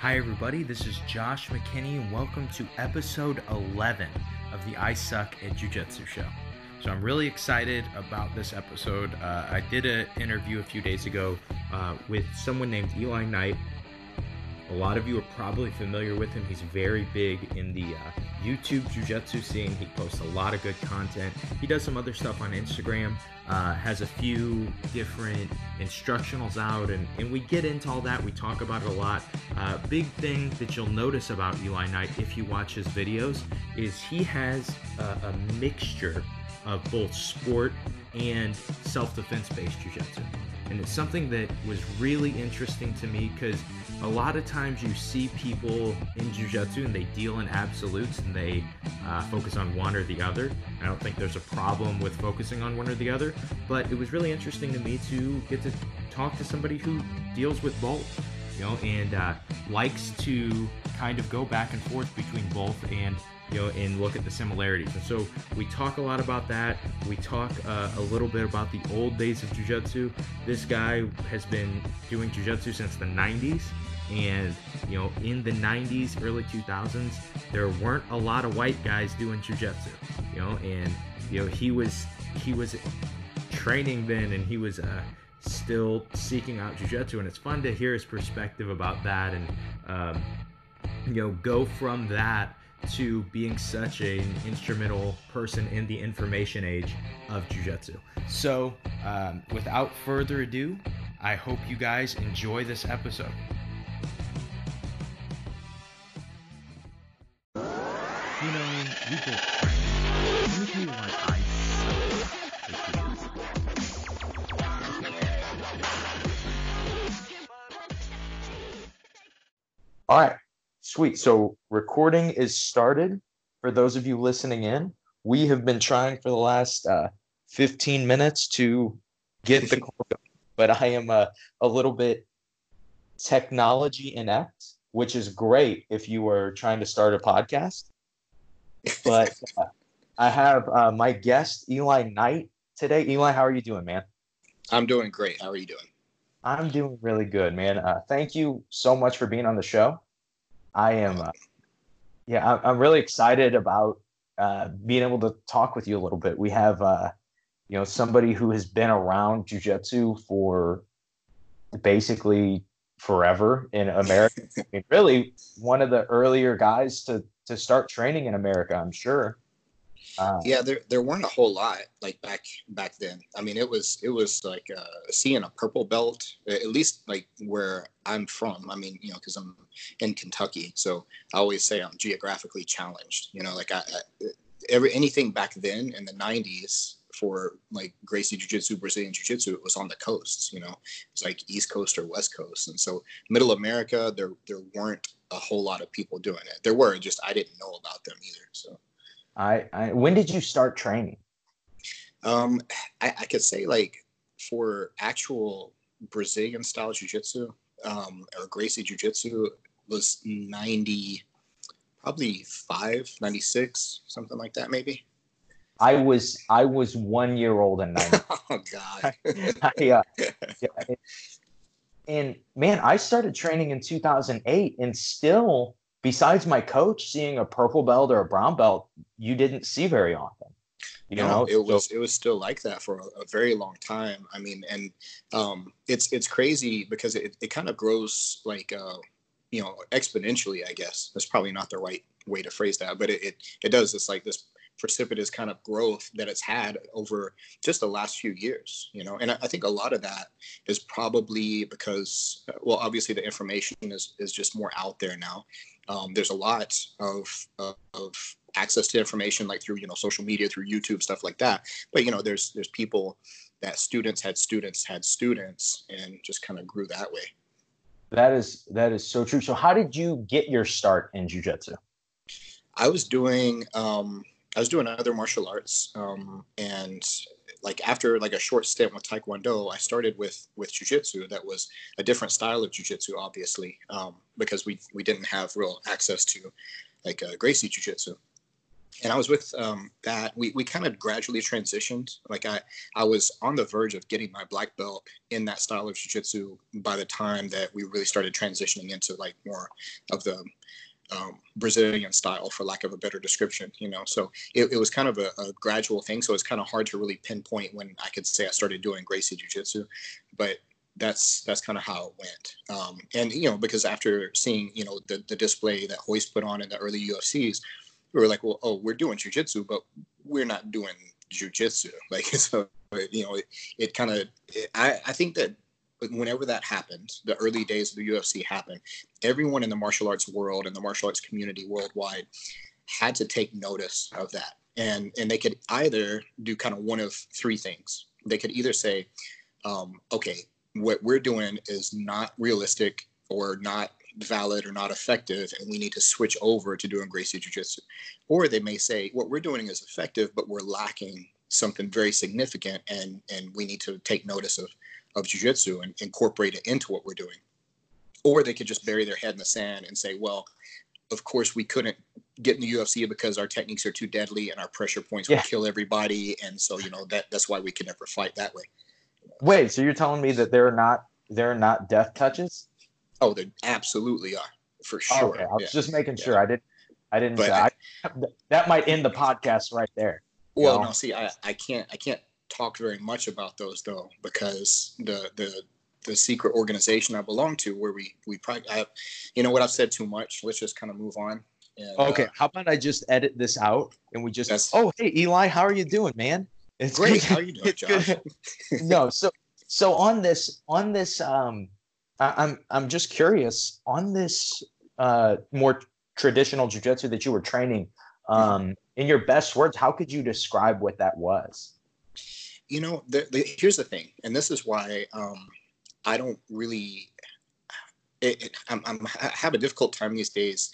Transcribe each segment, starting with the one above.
Hi, everybody. This is Josh McKinney, and welcome to episode 11 of the I Suck at Jiu Jitsu show. So, I'm really excited about this episode. Uh, I did an interview a few days ago uh, with someone named Eli Knight. A lot of you are probably familiar with him. He's very big in the uh, YouTube Jiu Jitsu scene. He posts a lot of good content. He does some other stuff on Instagram uh, has a few different instructionals out, and, and we get into all that. We talk about it a lot. Uh, big thing that you'll notice about Eli Knight if you watch his videos is he has a, a mixture of both sport and self defense based jiu jitsu. And it's something that was really interesting to me because a lot of times you see people in jiu-jitsu and they deal in absolutes and they uh, focus on one or the other i don't think there's a problem with focusing on one or the other but it was really interesting to me to get to talk to somebody who deals with both you know and uh, likes to kind of go back and forth between both and you know, and look at the similarities. And so we talk a lot about that. We talk uh, a little bit about the old days of jujitsu. This guy has been doing jujitsu since the 90s. And, you know, in the 90s, early 2000s, there weren't a lot of white guys doing jujitsu, you know, and, you know, he was, he was training then and he was, uh, still seeking out jujitsu. And it's fun to hear his perspective about that and, um, you know, go from that to being such an instrumental person in the information age of jiu-jitsu. So, um, without further ado, I hope you guys enjoy this episode. You know, we both friends. Let me tell you I All right. Sweet. So recording is started. For those of you listening in, we have been trying for the last uh, 15 minutes to get the call, but I am a, a little bit technology inept, which is great if you were trying to start a podcast. But uh, I have uh, my guest, Eli Knight, today. Eli, how are you doing, man? I'm doing great. How are you doing? I'm doing really good, man. Uh, thank you so much for being on the show. I am, uh, yeah, I'm really excited about uh, being able to talk with you a little bit. We have, uh, you know, somebody who has been around jujitsu for basically forever in America. I mean, really, one of the earlier guys to to start training in America, I'm sure. Uh, yeah, there there weren't a whole lot like back back then. I mean, it was it was like uh, seeing a purple belt, at least like where I'm from. I mean, you know, because I'm in Kentucky, so I always say I'm geographically challenged. You know, like I, I every anything back then in the '90s for like Gracie Jiu Jitsu, Brazilian Jiu Jitsu, it was on the coasts. You know, it's like East Coast or West Coast, and so Middle America, there there weren't a whole lot of people doing it. There were, just I didn't know about them either. So. I, I when did you start training? Um, I, I could say like for actual Brazilian style jiu-jitsu um, or Gracie jiu-jitsu was 90, probably five, 96, something like that, maybe. I was I was one year old and 90. oh God. I, uh, yeah, and man, I started training in 2008 and still besides my coach seeing a purple belt or a brown belt, you didn't see very often. You no, know, it was it was still like that for a, a, very long time. I mean, and um, it's it's crazy because it, it kind of grows like uh, you know exponentially. I guess that's probably not the right way to phrase that, but it it, it does. It's like this precipitous kind of growth that it's had over just the last few years you know? And i think a lot of that is probably because well obviously the information is is just more out there now. Um, there's a lot of, of, of access to information like through you know social media through youtube stuff like that. But you know there's there's people that students had students had students and just kind of grew that way. That is that is so true. So how did you get your start in jiu-jitsu? I was doing um i was doing other martial arts um and like after like a short stint with taekwondo i started with with jiu-jitsu that was a different style of jiu-jitsu obviously um, because we we didn't have real access to like uh, gracie jiu-jitsu and I was with um, that. We, we kind of gradually transitioned. Like I, I was on the verge of getting my black belt in that style of jiu-jitsu by the time that we really started transitioning into like more of the um, Brazilian style, for lack of a better description. You know, so it, it was kind of a, a, gradual thing. So it's kind of hard to really pinpoint when I could say I started doing Gracie jiu-jitsu, but that's that's kind of how it went. Um, and you know, because after seeing you know the the display that Royce put on in the early UFCs we were like, well, oh, we're doing jujitsu, but we're not doing jujitsu. Like, so, you know, it, it kind of, I, I think that whenever that happened, the early days of the UFC happened, everyone in the martial arts world and the martial arts community worldwide had to take notice of that. And, and they could either do kind of one of three things. They could either say, um, okay, what we're doing is not realistic or not valid or not effective and we need to switch over to doing Gracie Jiu Jitsu. Or they may say, what we're doing is effective, but we're lacking something very significant and, and we need to take notice of, of Jiu Jitsu and incorporate it into what we're doing. Or they could just bury their head in the sand and say, well, of course, we couldn't get in the UFC because our techniques are too deadly and our pressure points yeah. will kill everybody. And so, you know, that that's why we can never fight that way. Wait, so you're telling me that there are not there are not death touches? Oh, they absolutely are for oh, sure. Okay, I was yeah. just making sure. Yeah. I didn't I didn't. But, I, that might end the podcast right there. Well, know? no. See, I, I can't. I can't talk very much about those though because the the the secret organization I belong to, where we we probably, I, you know what, I've said too much. Let's just kind of move on. And, okay, uh, how about I just edit this out and we just? Oh, hey Eli, how are you doing, man? It's great. Good. How are you doing, Josh? no, so so on this on this um I'm I'm just curious on this uh, more traditional jujitsu that you were training. Um, in your best words, how could you describe what that was? You know, the, the, here's the thing, and this is why um, I don't really. It, it, I'm, I'm, I have a difficult time these days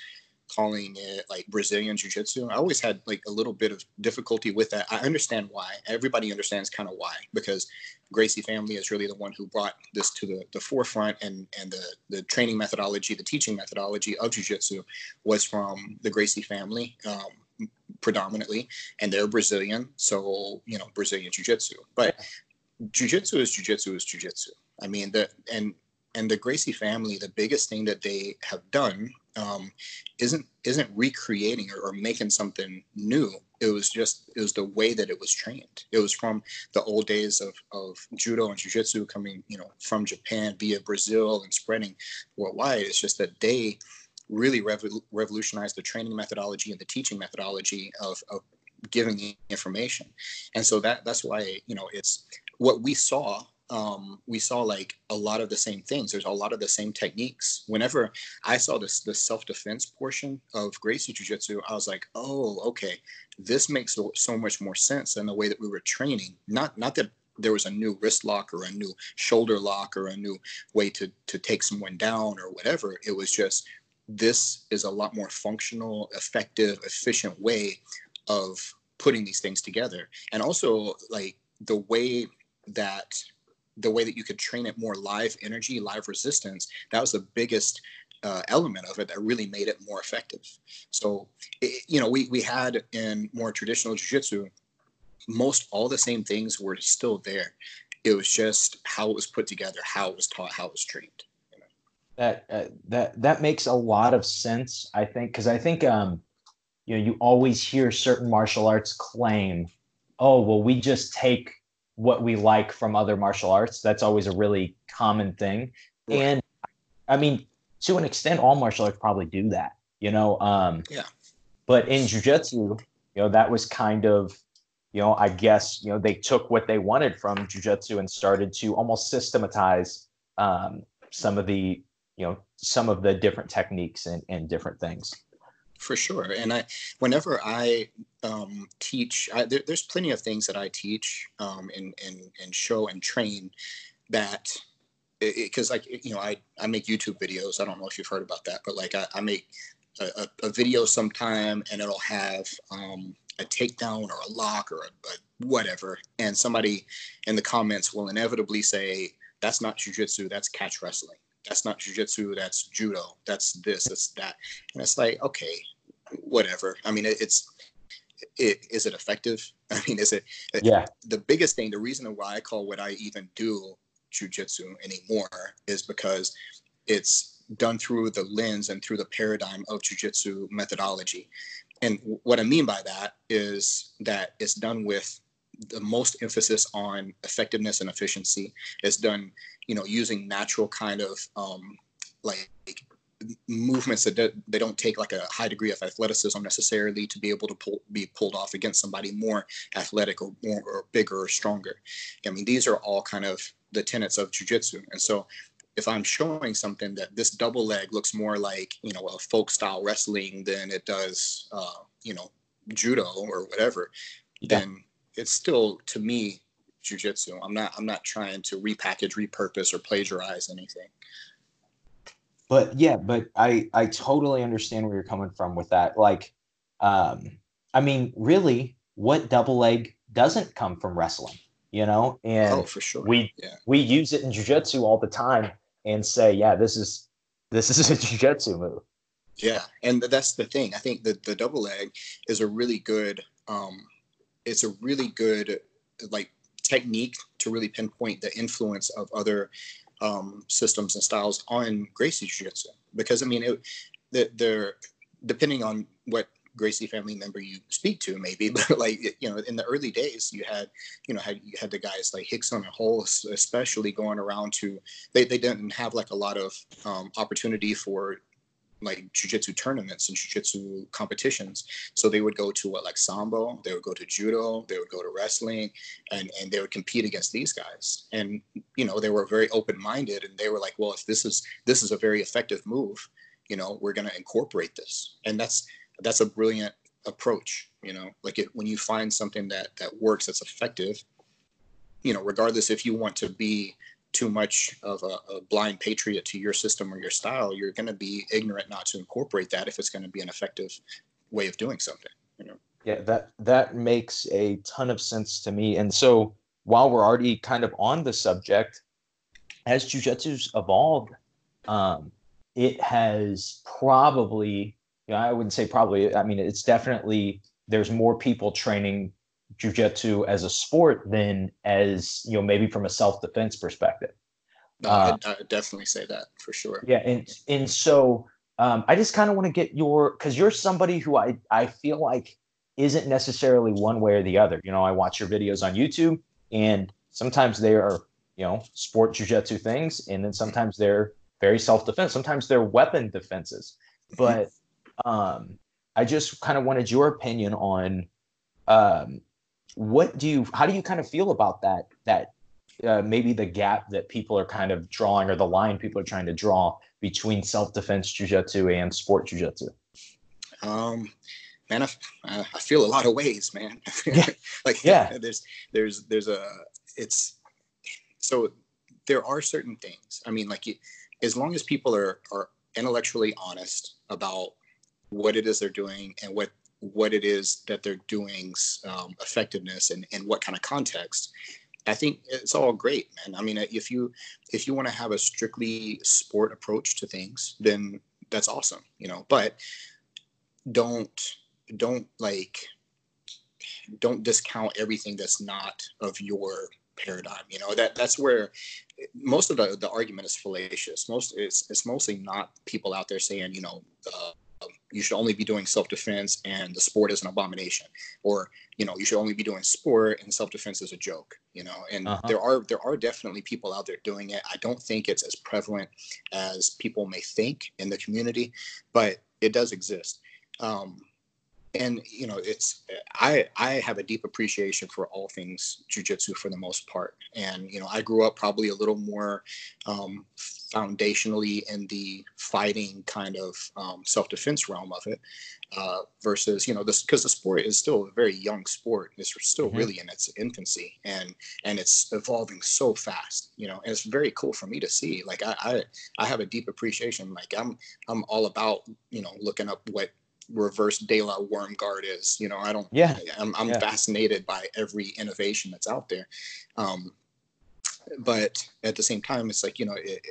calling it like Brazilian Jiu Jitsu. I always had like a little bit of difficulty with that. I understand why. Everybody understands kind of why, because Gracie family is really the one who brought this to the, the forefront and, and the, the training methodology, the teaching methodology of Jiu Jitsu was from the Gracie family. Um, predominantly and they're brazilian so you know brazilian jiu-jitsu but jiu-jitsu is jiu-jitsu is jiu-jitsu i mean the and and the gracie family the biggest thing that they have done um, isn't isn't recreating or, or, making something new. It was just it was the way that it was trained. It was from the old days of, of judo and jiu-jitsu coming, you know, from Japan via Brazil and spreading worldwide. It's just that they really revol- revolutionized the training methodology and the teaching methodology of, of giving the information. And so that that's why, you know, it's what we saw um, we saw like a lot of the same things. There's a lot of the same techniques. Whenever I saw this the self defense portion of Gracie Jiu Jitsu, I was like, oh, okay, this makes so much more sense than the way that we were training. Not not that there was a new wrist lock or a new shoulder lock or a new way to to take someone down or whatever. It was just this is a lot more functional, effective, efficient way of putting these things together. And also like the way that the way that you could train it more live energy, live resistance, that was the biggest uh, element of it that really made it more effective. So, it, you know, we, we had in more traditional jiu-jitsu, most all the same things were still there. It was just how it was put together, how it was taught, how it was trained. That uh, that that makes a lot of sense, I think, because I think um, you know you always hear certain martial arts claim, oh well, we just take what we like from other martial arts. That's always a really common thing. Right. And I mean, to an extent, all martial arts probably do that, you know. Um, yeah. But in jujitsu, you know, that was kind of, you know, I guess, you know, they took what they wanted from jujitsu and started to almost systematize um, some of the, you know, some of the different techniques and, and different things. For sure. And I, whenever I um, teach, I, there, there's plenty of things that I teach um, and, and, and show and train that because like you know I, I make youtube videos. I don't know if you've heard about that but like i, I make a, a, video sometime and it'll have um, a takedown or a lock or a, a, whatever. And somebody in the comments will inevitably say that's not jujitsu that's catch wrestling that's not jujitsu that's judo that's this that's that and it's like okay whatever. I mean, it, it's it, is it effective? I mean, is it? Yeah. The biggest thing, the reason why I call what I even do jujitsu anymore is because it's done through the lens and through the paradigm of jujitsu methodology. And what I mean by that is that it's done with the most emphasis on effectiveness and efficiency. is done, you know, using natural kind of um, like movements that they don't take like a high degree of athleticism necessarily to be able to pull, be pulled off against somebody more athletic or more or bigger or stronger. I mean, these are all kind of the tenets of jujitsu. And so if I'm showing something that this double leg looks more like, you know, a folk style wrestling than it does, uh, you know, judo or whatever, yeah. then it's still to me jujitsu. I'm not I'm not trying to repackage, repurpose, or plagiarize anything but yeah, but I I totally understand where you're coming from with that. Like, um, I mean, really, what double leg doesn't come from wrestling, you know? And oh, for sure. We yeah. we use it in jujitsu all the time and say, yeah, this is this is a jujitsu move. Yeah, and that's the thing. I think that the double leg is a really good. Um, it's a really good like technique to really pinpoint the influence of other um, systems and styles on Gracie Jiu-Jitsu. Because I mean it, they're depending on what Gracie family member you speak to, maybe, but like you know, in the early days, you had you know had you had the guys like Rickson and Rolls, especially going around to they they didn't have like a lot of um, opportunity for like jujitsu tournaments and jujitsu competitions. So they would go to what like sambo, they would go to judo, they would go to wrestling, and and they would compete against these guys. And you know they were very open minded, and they were like, well, if this is this is a very effective move, you know, we're going to incorporate this, and that's that's a brilliant approach. You know, like it, when you find something that that works, that's effective. You know, regardless if you want to be too much of a, a, blind patriot to your system or your style, you're going to be ignorant not to incorporate that if it's going to be an effective way of doing something. You know. Yeah, that that makes a ton of sense to me. And so, while we're already kind of on the subject, as jujitsu's evolved, um, it has probably, you know, I wouldn't say probably. I mean, it's definitely there's more people training jujitsu as a sport than as you know maybe from a self defense perspective. No, uh, I, I definitely say that for sure. Yeah, and and so um, I just kind of want to get your because you're somebody who I I feel like isn't necessarily one way or the other. You know, I watch your videos on YouTube, and sometimes they are you know sport jujitsu things, and then sometimes they're very self defense. Sometimes they're weapon defenses. But um, I just kind of wanted your opinion on um, what do you how do you kind of feel about that that uh, maybe the gap that people are kind of drawing or the line people are trying to draw between self-defense jiu-jitsu and sport jiu-jitsu? Um man I, I feel a lot of ways man. Yeah. like yeah. there's there's there's a it's so there are certain things. I mean like as long as people are are intellectually honest about what it is they're doing and what what it is that they're doing's um, effectiveness and, and what kind of context i think it's all great man. I mean if you if you want to have a strictly sport approach to things then that's awesome you know but don't don't like don't discount everything that's not of your paradigm you know? That that's where most of the, the argument is fallacious. Most it's, it's mostly not people out there saying you know uh, you should only be doing self-defense and the sport is an abomination. Or you know you should only be doing sport and self-defense is a joke you know and uh-huh. there are there are definitely people out there doing it. I don't think it's as prevalent as people may think in the community but it does exist. Um, and you know it's i i have a deep appreciation for all things jujitsu for the most part. And you know i grew up probably a little more um, foundationally in the fighting kind of um, self-defense realm of it uh, versus you know this because the sport is still a very young sport. It's still mm-hmm. really in its infancy and and it's evolving so fast you know and it's very cool for me to see. Like i i, I have a deep appreciation. Like i'm i'm all about you know looking up what reverse de la worm guard is. You know, I don't. Yeah. I'm, I'm yeah. fascinated by every innovation that's out there. Um, but at the same time, it's like you know, it,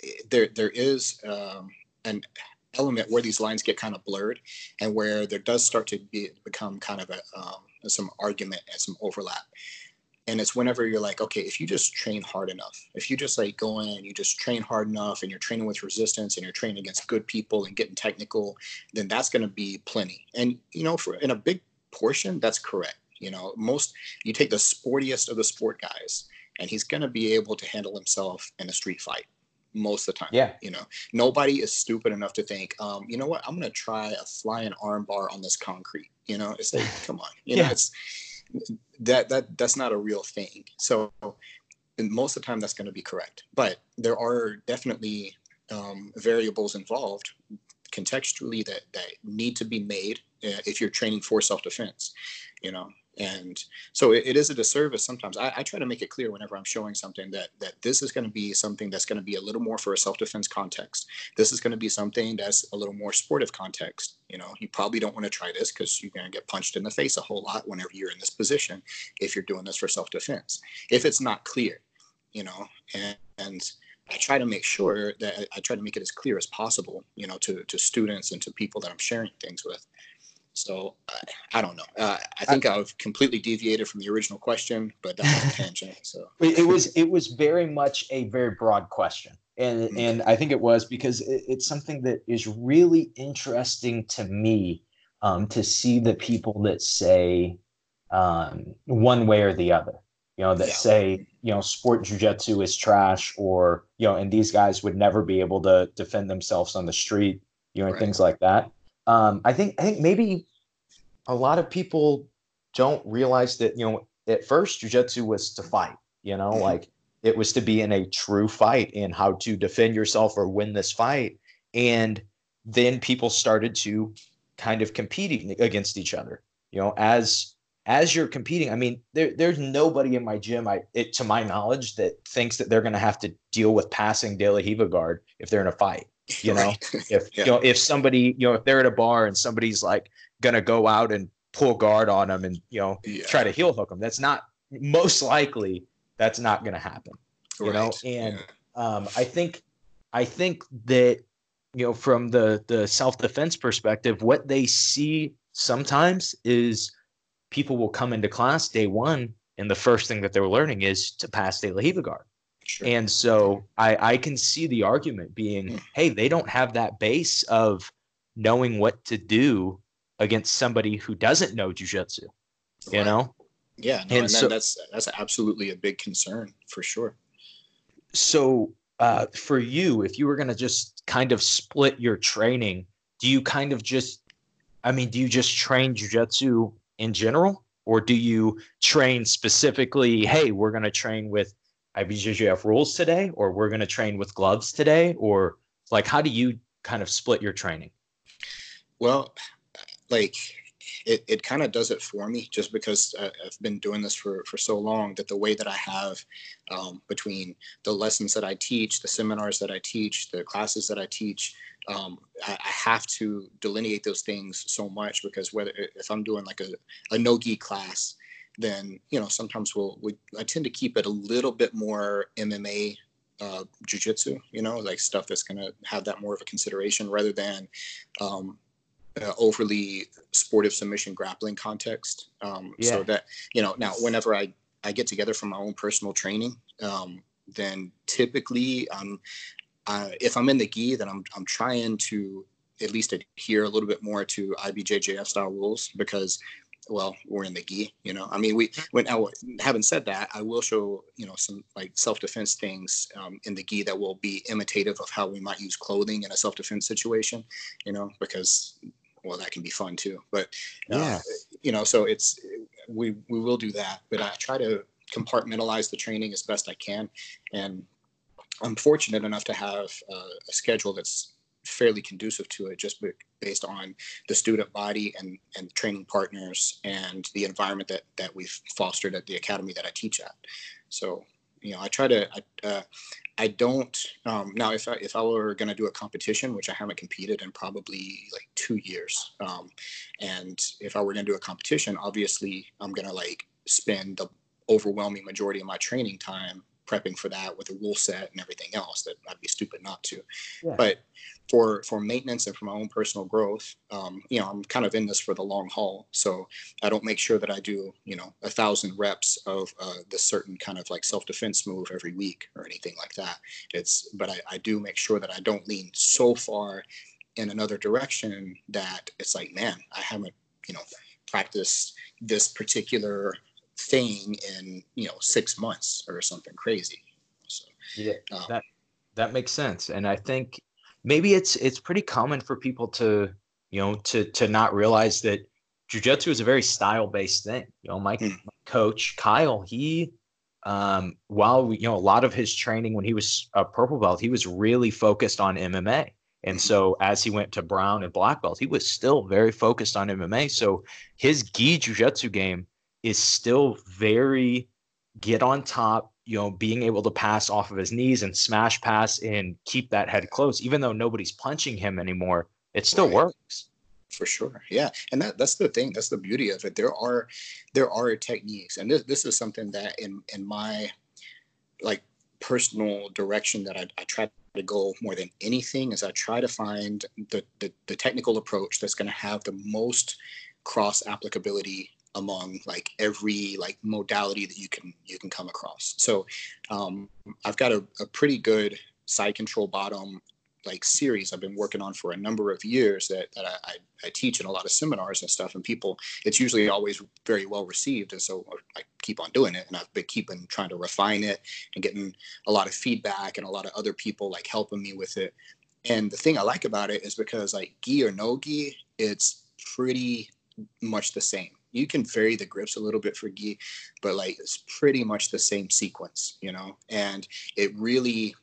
it, there there is um, an element where these lines get kind of blurred and where there does start to be become kind of a um, some argument and some overlap and it's whenever you're like okay if you just train hard enough if you just like go in you just train hard enough and you're training with resistance and you're training against good people and getting technical then that's going to be plenty and you know for in a big portion that's correct you know most you take the sportiest of the sport guys and he's going to be able to handle himself in a street fight most of the time. Yeah. You know, nobody is stupid enough to think, um, you know what, I'm gonna try a flying arm bar on this concrete. You know, it's like, come on, you yeah. know, it's that that that's not a real thing. So most of the time that's going to be correct. But there are definitely um, variables involved contextually that that need to be made uh, if you're training for self-defense. You know, and so it, it is a disservice sometimes. I, I, try to make it clear whenever i'm showing something that that this is going to be something that's going to be a little more for a self-defense context. This is going to be something that's a little more sportive context. You know you probably don't want to try this because you're going to get punched in the face a whole lot whenever you're in this position if you're doing this for self-defense. If it's not clear you know and, and I try to make sure that I try to make it as clear as possible, you know, to, to students and to people that I'm sharing things with. So uh, I don't know. Uh, I think I, have completely deviated from the original question, but that was a tangent. So it was it was very much a very broad question, and mm-hmm. and I think it was because it, it's something that is really interesting to me um, to see the people that say um, one way or the other. You know that yeah. say you know sport jujitsu is trash, or you know, and these guys would never be able to defend themselves on the street. You know, and right. things like that um, I think I think maybe a lot of people don't realize that you know at first jujitsu was to fight. You know, mm-hmm. like it was to be in a true fight and how to defend yourself or win this fight. And then people started to kind of competing against each other. You know, as as you're competing, I mean, there, there's nobody in my gym, I it, to my knowledge, that thinks that they're going to have to deal with passing De La Riva guard if they're in a fight. You know, right. if yeah. you know if somebody you know if they're at a bar and somebody's like gonna go out and pull guard on them and you know yeah. try to heel hook them, that's not most likely that's not gonna happen. You right. know, and yeah. um, I think I think that you know from the the self defense perspective, what they see sometimes is people will come into class day one and the first thing that they're learning is to pass De La guard. Sure. And so I, I can see the argument being, mm. hey, they don't have that base of knowing what to do against somebody who doesn't know jujitsu. Right. You know? Yeah, no, and, and so, that's that's absolutely a big concern for sure. So uh, for you, if you were gonna just kind of split your training, do you kind of just I mean, do you just train jujitsu in general? Or do you train specifically, hey, we're gonna train with IBJJF rules today, or we're going to train with gloves today, or like how do you kind of split your training? Well, like it, it kind of does it for me just because I've been doing this for, for so long that the way that I have um, between the lessons that I teach, the seminars that I teach, the classes that I teach, um, I, I, have to delineate those things so much because whether if I'm doing like a, a no gi class, then you know sometimes we'll we, I tend to keep it a little bit more MMA uh, jujitsu, you know, like stuff that's going to have that more of a consideration rather than um, uh, overly sportive submission grappling context. Um, yeah. So that you know, now whenever I I get together for my own personal training, um, then typically I'm uh, if I'm in the gi, then I'm I'm trying to at least adhere a little bit more to IBJJF style rules because well, we're in the gi, you know. I mean, we mm-hmm. when I, having said that, I will show you know some like self defense things um, in the gi that will be imitative of how we might use clothing in a self defense situation, you know, because well, that can be fun too. But uh, yeah, you know, so it's we we will do that, but I try to compartmentalize the training as best I can, and I'm fortunate enough to have uh, a schedule that's fairly conducive to it just based on the student body and, and training partners and the environment that, that we've fostered at the academy that I teach at. So, you know, I try to, I, uh, I don't, um, now if I, if I were going to do a competition, which I haven't competed in probably like two years. Um, and if I were going to do a competition, obviously I'm going to like spend the overwhelming majority of my training time prepping for that with a rule set and everything else that I'd be stupid not to. Yeah. But for for maintenance and for my own personal growth, um, you know, I'm kind of in this for the long haul. So I don't make sure that I do, you know, a thousand reps of uh, this certain kind of like self defense move every week or anything like that. It's but I, I do make sure that I don't lean so far in another direction that it's like, man, I haven't, you know, practiced this particular thing in you know six months or something crazy. So yeah, um, that that makes sense, and I think maybe it's it's pretty common for people to you know to to not realize that jujitsu is a very style based thing. You know, my, mm. my coach Kyle, he um, while we, you know a lot of his training when he was a purple belt, he was really focused on MMA. And hmm. so as he went to brown and black belt, he was still very focused on MMA. So his gi jiu-jitsu game is still very get on top, you know, being able to pass off of his knees and smash pass and keep that head close, even though nobody's punching him anymore, it still right. works. For sure. Yeah. And that, that's the thing. That's the beauty of it. There are there are techniques. And this this is something that in in my like personal direction that I, I try to go more than anything is I try to find the the, the technical approach that's going to have the most cross applicability among like every like modality that you can you can come across. So um, I've got a, a pretty good side control bottom like series I've been working on for a number of years that, that I, I, teach in a lot of seminars and stuff and people it's usually always very well received and so I keep on doing it and I've been keeping trying to refine it and getting a lot of feedback and a lot of other people like helping me with it and the thing I like about it is because like gi or no gi it's pretty much the same you can vary the grips a little bit for gi, but like it's pretty much the same sequence, you know. And it really,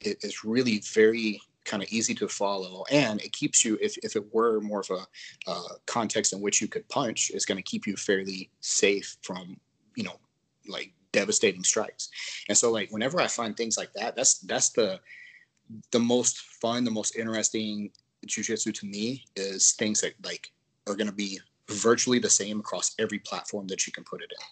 it is really very kind of easy to follow, and it keeps you. If if it were more of a uh, context in which you could punch, it's going to keep you fairly safe from, you know, like devastating strikes. And so like whenever I find things like that, that's that's the the most fun, the most interesting jujitsu to me is things that like are going to be virtually the same across every platform that you can put it in.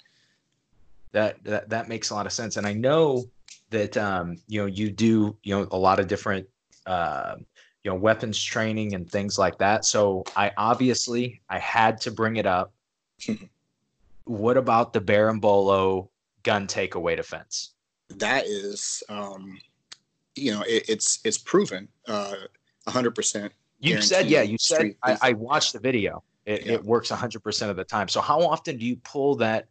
That that that makes a lot of sense, and I know that um, you know you do you know a lot of different uh, you know weapons training and things like that. So I obviously I had to bring it up. what about the Berimbolo gun takeaway defense? That is, um, you know, it, it's it's proven, uh, hundred percent. You said, yeah, you said I, I watched the video. It, yeah. it works 100% of the time. So how often do you pull that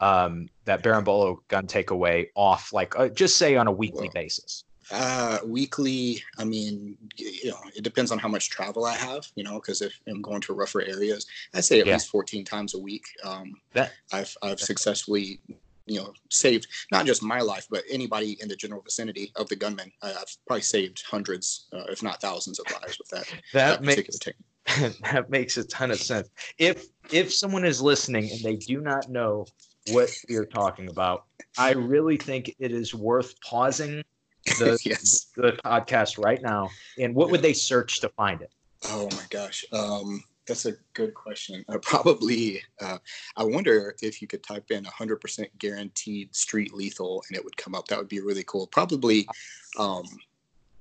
um, that Berimbolo gun takeaway off, like uh, just say on a weekly well, basis? Uh, weekly, I mean, you know, it depends on how much travel I have, you know, because if I'm going to rougher areas, I'd say at yeah. least 14 times a week. Um, that, I've, I've successfully, you know, saved not just my life, but anybody in the general vicinity of the gunman. I've probably saved hundreds, uh, if not thousands of lives with that, that, that makes, technique. that makes a ton of sense. If if someone is listening and they do not know what we are talking about, I really think it is worth pausing the yes. the podcast right now. And what would they search to find it? Oh my gosh. Um, that's a good question. Uh, probably, uh, I wonder if you could type in 100% guaranteed street lethal and it would come up. That would be really cool. Probably, um,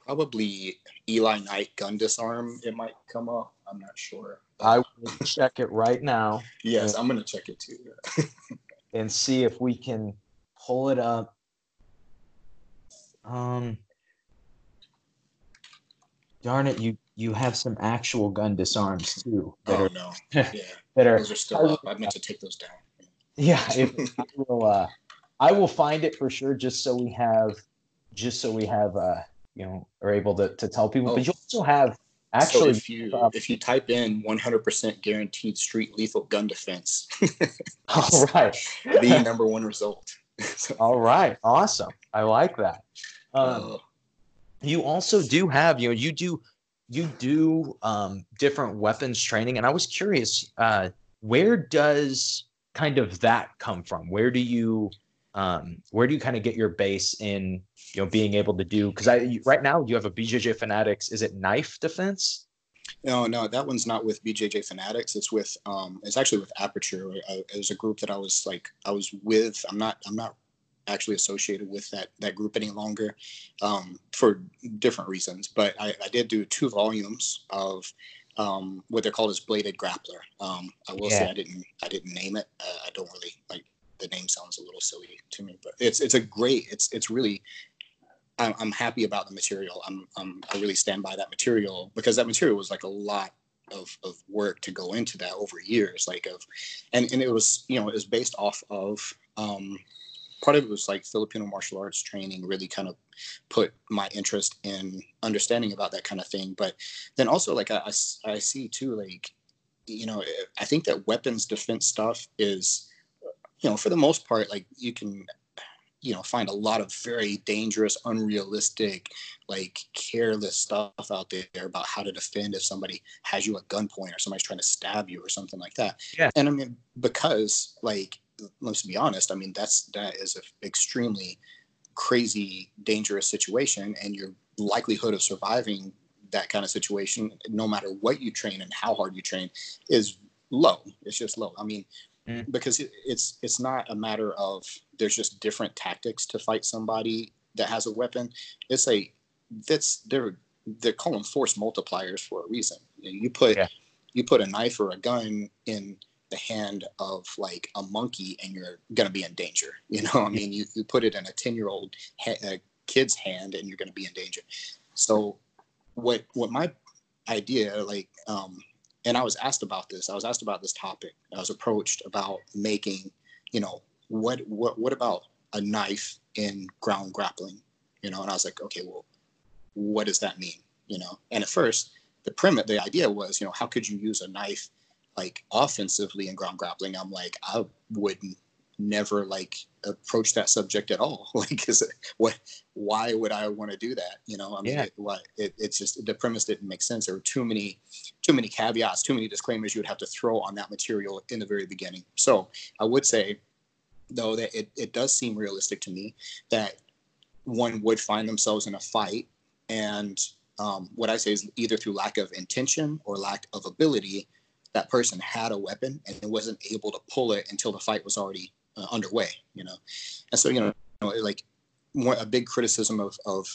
probably Eli Knight gun disarm. It might come up. I'm not sure. I will check it right now. Yes, and, I'm going to check it too. and see if we can pull it up. Um, darn it, you you have some actual gun disarms too. That oh are, no, yeah, that are those are still up. I meant to take those down. Yeah, if, I will. Uh, I will find it for sure, just so we have, just so we have, uh, you know, are able to to tell people. Oh. But you also have Actually, so if you uh, if you type in 100% guaranteed street lethal gun defense, all right, the number one result. so. All right, awesome. I like that. Um, uh, you also do have you know you do you do um, different weapons training, and I was curious, uh, where does kind of that come from? Where do you um, where do you kind of get your base in you know being able to do because i right now you have a bjj fanatics is it knife defense no no that one's not with bjj fanatics it's with um it's actually with aperture uh, it was a group that i was like i was with i'm not i'm not actually associated with that that group any longer um, for different reasons. But I, I, did do two volumes of um, what they're called as bladed grappler. Um, I will yeah. say I didn't I didn't name it. Uh, I don't really like the name sounds a little silly to me, but it's it's a great it's it's really I'm, I'm happy about the material. I'm, I'm I really stand by that material because that material was like a lot of, of work to go into that over years like of and, and it was you know it was based off of um, part of it was like filipino martial arts training really kind of put my interest in understanding about that kind of thing but then also like i, I, I see too like you know i think that weapons defense stuff is you know for the most part like you can you know find a lot of very dangerous unrealistic like careless stuff out there about how to defend if somebody has you at gunpoint or somebody's trying to stab you or something like that. Yeah. And i mean because like let's be honest i mean that's that is an extremely crazy dangerous situation and your likelihood of surviving that kind of situation no matter what you train and how hard you train is low. It's just low. I mean mm. because it, it's it's not a matter of there's just different tactics to fight somebody that has a weapon. It's a that's they're they're calling force multipliers for a reason. You put yeah. you put a knife or a gun in the hand of like a monkey and you're gonna be in danger. You know, I mean, you, you put it in a ten year old ha- kid's hand and you're gonna be in danger. So what what my idea like um and I was asked about this. I was asked about this topic. I was approached about making, you know, what what what about a knife in ground grappling? You know, and I was like, okay, well, what does that mean? You know, and at first the premise, the idea was, you know, how could you use a knife like offensively in ground grappling? I'm like, I wouldn't never like approach that subject at all. like, is it what? Why would I want to do that? You know, I mean, yeah. it, what? It, it's just the premise didn't make sense. There were too many, too many caveats, too many disclaimers you would have to throw on that material in the very beginning. So I would say though that it, it does seem realistic to me that one would find themselves in a fight and um, what i say is either through lack of intention or lack of ability that person had a weapon and it wasn't able to pull it until the fight was already uh, underway you know and so you know like more, a big criticism of, of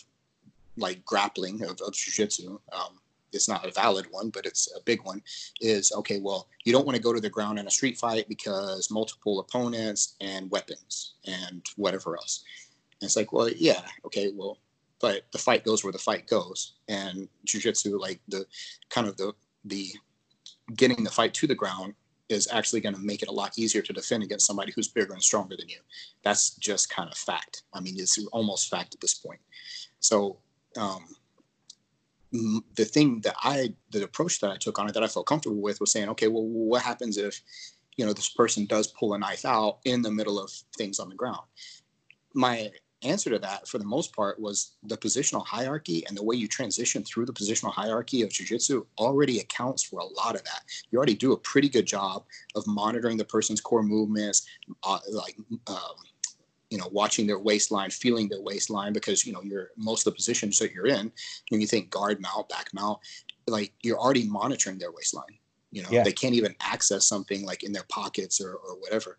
like grappling of, of jiu-jitsu um, it's not a valid one, but it's a big one, is okay, well, you don't want to go to the ground in a street fight because multiple opponents and weapons and whatever else. And it's like, well, yeah, okay, well, but the fight goes where the fight goes. And jujitsu, like the kind of the the getting the fight to the ground is actually going to make it a lot easier to defend against somebody who's bigger and stronger than you. That's just kind of fact. I mean, it's almost fact at this point. So um, the thing that I, the approach that I took on it that I felt comfortable with was saying, okay, well, what happens if, you know, this person does pull a knife out in the middle of things on the ground? My answer to that, for the most part, was the positional hierarchy and the way you transition through the positional hierarchy of jujitsu already accounts for a lot of that. You already do a pretty good job of monitoring the person's core movements, uh, like um, you know watching their waistline feeling their waistline because you know you're most of the positions that you're in when you think guard mount back mount like you're already monitoring their waistline you know yeah. they can't even access something like in their pockets or, or whatever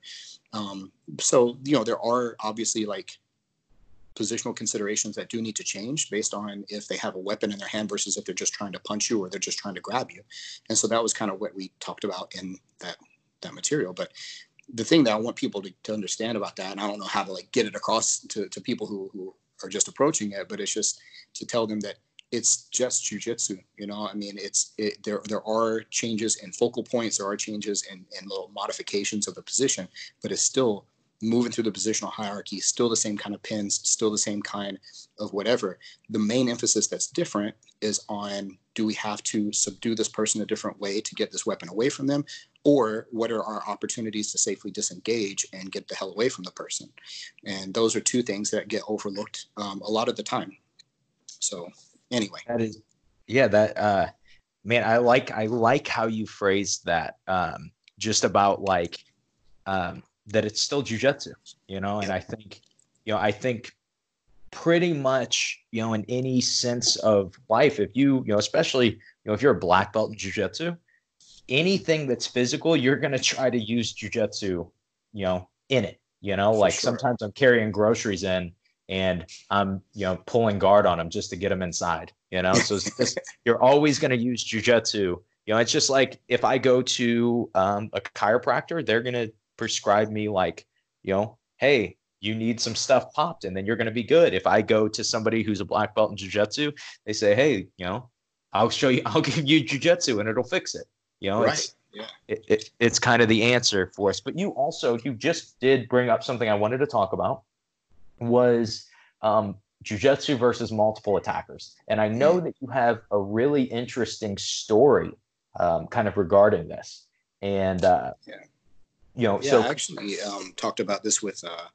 um, so you know there are obviously like positional considerations that do need to change based on if they have a weapon in their hand versus if they're just trying to punch you or they're just trying to grab you and so that was kind of what we talked about in that that material but the thing that I want people to, to understand about that, and I don't know how to like get it across to, to people who, who are just approaching it, but it's just to tell them that it's just jujitsu. You know, I mean, it's it, there. There are changes in focal points. There are changes in, in little modifications of the position, but it's still moving through the positional hierarchy. Still the same kind of pins. Still the same kind of whatever. The main emphasis that's different is on: Do we have to subdue this person a different way to get this weapon away from them, or what are our opportunities to safely disengage and get the hell away from the person and those are two things that get overlooked um, a lot of the time so anyway that is yeah that uh man i like i like how you phrased that um just about like um that it's still jujitsu you know and i think you know i think pretty much you know in any sense of life if you you know especially you know if you're a black belt in jiu-jitsu anything that's physical, you're going to try to use jujitsu, you know, in it. You know, For like sure. sometimes I'm carrying groceries in and I'm, you know, pulling guard on them just to get them inside. You know, so it's just, you're always going to use jujitsu. You know, it's just like if I go to um, a chiropractor, they're going to prescribe me like, you know, hey, you need some stuff popped, and then you're going to be good. If I go to somebody who's a black belt in jujitsu, they say, hey, you know, I'll show you, I'll give you jujitsu, and it'll fix it. You know, right. it's Yeah. it, it, it's kind of the answer for us. But you also you just did bring up something I wanted to talk about was um, jujitsu versus multiple attackers, and I know that you have a really interesting story um, kind of regarding this. And uh, Yeah. You know, Yeah, so I actually um, talked about this with uh,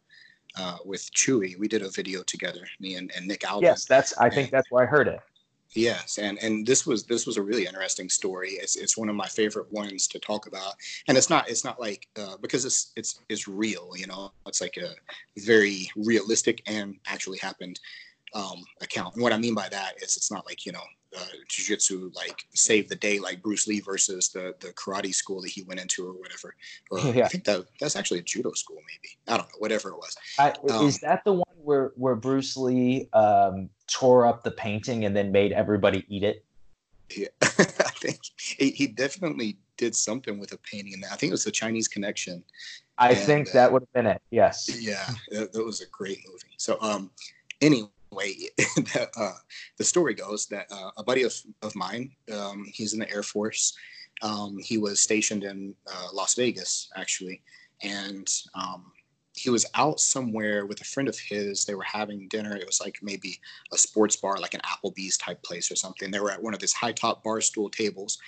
uh, with Chewy. We did a video together, me and, and Nick Albin. yes, that's I think that's where I heard it. Yes, and and this was this was a really interesting story. It's it's one of my favorite ones to talk about, and it's not it's not like uh, because it's it's it's real, you know. It's like a very realistic and actually happened um, account. And what I mean by that is it's not like you know uh, jujitsu like save the day like Bruce Lee versus the the karate school that he went into or whatever. Or Yeah. I think that that's actually a judo school maybe. I don't know whatever it was. I, Um, is that the one where where Bruce Lee um, tore up the painting and then made everybody eat it? Yeah, I think he, he definitely did something with a painting in that. I think it was the Chinese Connection. I And, think uh, that would have been it. Yes. Yeah, that, that was a great movie. So, um, anyway, the, uh, the story goes that uh, a buddy of, of mine, um, he's in the Air Force. Um, he was stationed in uh, Las Vegas, actually, and um, he was out somewhere with a friend of his. They were having dinner. It was like maybe a sports bar, like an Applebee's type place or something. They were at one of these high top bar stool tables.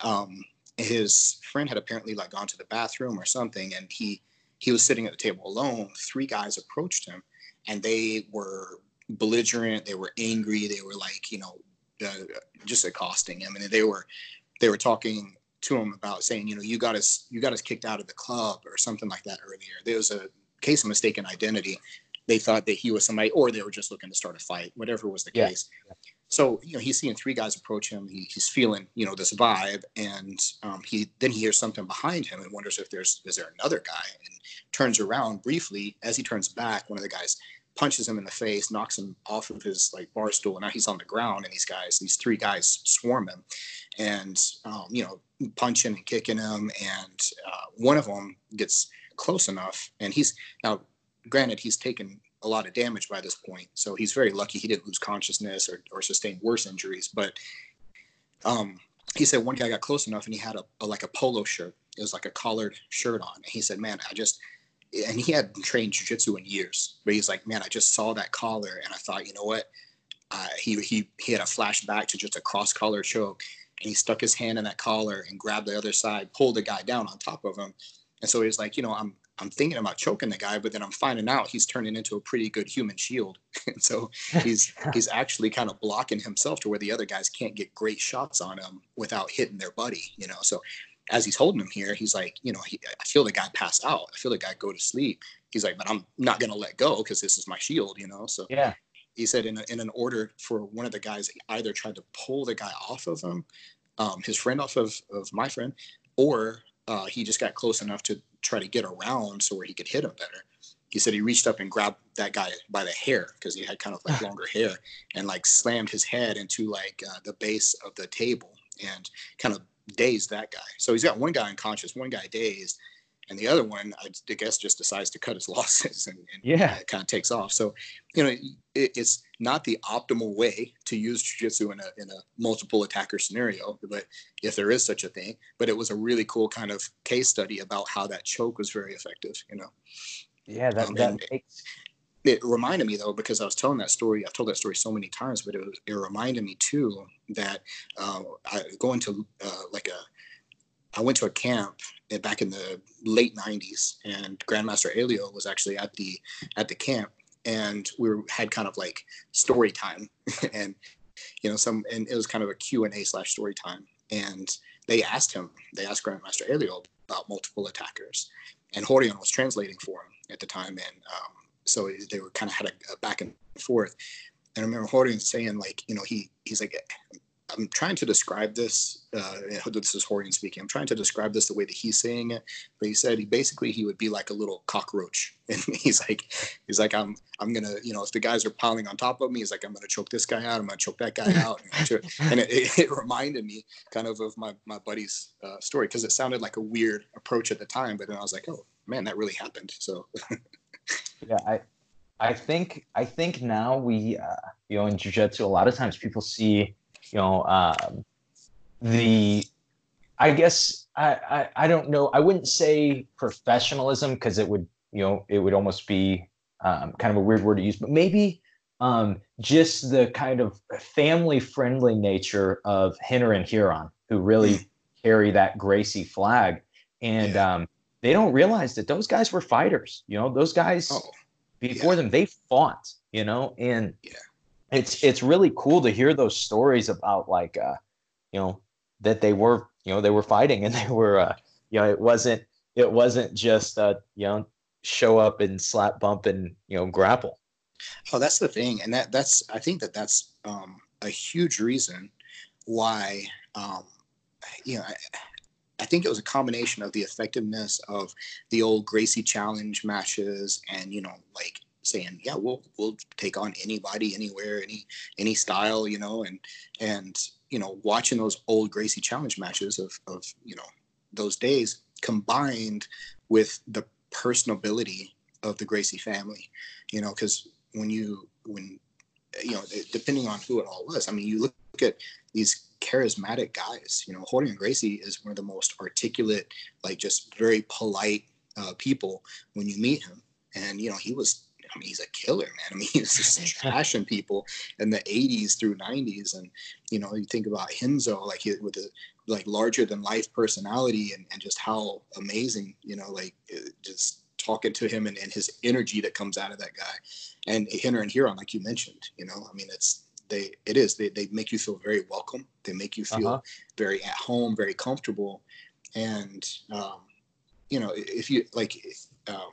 Um, his friend had apparently like gone to the bathroom or something, and he he was sitting at the table alone. Three guys approached him, and they were belligerent. They were angry. They were like, you know, uh, just accosting him, and they were they were talking to him about saying, you know, you got us you got us kicked out of the club or something like that earlier. There was a case of mistaken identity. They thought that he was somebody, or they were just looking to start a fight, whatever was the Yeah. case. So you know he's seeing three guys approach him. He, he's feeling you know this vibe, and um, he then he hears something behind him and wonders if there's is there another guy, and turns around briefly. As he turns back, one of the guys punches him in the face, knocks him off of his like bar stool, and now he's on the ground. And these guys, these three guys, swarm him, and um, you know punching and kicking him. And uh, one of them gets close enough, and he's now granted he's taken a lot of damage by this point. So he's very lucky he didn't lose consciousness or, or sustain worse injuries. But um, he said one guy got close enough and he had a, a like a polo shirt. It was like a collared shirt on. And he said, "Man, I just," and he hadn't trained jujitsu in years, but he's like, "Man, I just saw that collar and I thought, you know what?" Uh, he he he had a flashback to just a cross collar choke, and he stuck his hand in that collar and grabbed the other side, pulled the guy down on top of him, and so he's like, you know, I'm I'm thinking about choking the guy, but then I'm finding out he's turning into a pretty good human shield. and so he's he's actually kind of blocking himself to where the other guys can't get great shots on him without hitting their buddy, you know. So as he's holding him here, he's like, you know, he, I feel the guy pass out. I feel the guy go to sleep. He's like, but I'm not gonna let go because this is my shield, you know. So Yeah. he said in, a, in an order for one of the guys either tried to pull the guy off of him, um, his friend off of, of my friend, or uh, he just got close enough to try to get around so where he could hit him better. He said he reached up and grabbed that guy by the hair because he had kind of like longer hair and like slammed his head into like uh, the base of the table and kind of dazed that guy. So he's got one guy unconscious, one guy dazed, and the other one, I guess, just decides to cut his losses and, and Yeah. kind of takes off. So, you know, it, it's not the optimal way to use jujitsu in a in a multiple attacker scenario, but if there is such a thing, but it was a really cool kind of case study about how that choke was very effective. You know, Yeah. That, Um, that and- makes it reminded me though because I was telling that story. I've told that story so many times, but it, was, it reminded me too that uh, I going to uh, like a I went to a camp back in the late '90s, and Grandmaster Helio was actually at the at the camp, and we were, had kind of like story time, and you know some and it was kind of a Q and A slash story time, and they asked him, they asked Grandmaster Helio about multiple attackers, and Rorion was translating for him at the time, and um, so they were kind of had a, a back and forth. And I remember Rorion saying like, you know, he he's like, I'm trying to describe this. Uh, this is Rorion speaking. I'm trying to describe this the way that he's saying it, but he said he basically he would be like a little cockroach, and he's like, he's like, I'm, I'm gonna, you know, if the guys are piling on top of me, he's like, I'm gonna choke this guy out, I'm gonna choke that guy out, and it, it, it, reminded me kind of of my my buddy's uh, story because it sounded like a weird approach at the time, but then I was like, oh man, that really happened. So. yeah, I, I think I think now we, uh, you know, in jujitsu, a lot of times people see you know, um, the, I guess I, I, I don't know. I wouldn't say professionalism because it would, you know, it would almost be um, kind of a weird word to use, but maybe um, just the kind of family friendly nature of Rener and Ryron, who really mm. carry that Gracie flag. And yeah. um, they don't realize that those guys were fighters. You know, those guys oh, before yeah. them, they fought, you know, and yeah it's it's really cool to hear those stories about like uh you know that they were you know they were fighting and they were uh you know it wasn't it wasn't just uh you know show up and slap bump and you know grapple oh that's the thing and that that's i think that that's um a huge reason why um you know I, I think it was a combination of the effectiveness of the old Gracie challenge matches and you know like saying, yeah, we'll we'll take on anybody, anywhere, any any style, you know, and and you know, watching those old Gracie Challenge matches of of you know those days combined with the personability of the Gracie family, you know, because when you when you know depending on who it all was, I mean, you look at these charismatic guys. You know, Rorion Gracie is one of the most articulate, like just very polite uh, people when you meet him. And you know, he was I mean, he's a killer, man. I mean, he was just trashing people in the 80s through 90s. And, you know, you think about Renzo, like he, with a like larger than life personality and, and just how amazing, you know, like just talking to him and, and his energy that comes out of that guy. And Rener and Ryron, like you mentioned, you know, I mean, it's, they, it is, they, they make you feel very welcome. They make you feel uh-huh. very at home, very comfortable. And, um, you know, if you like, um,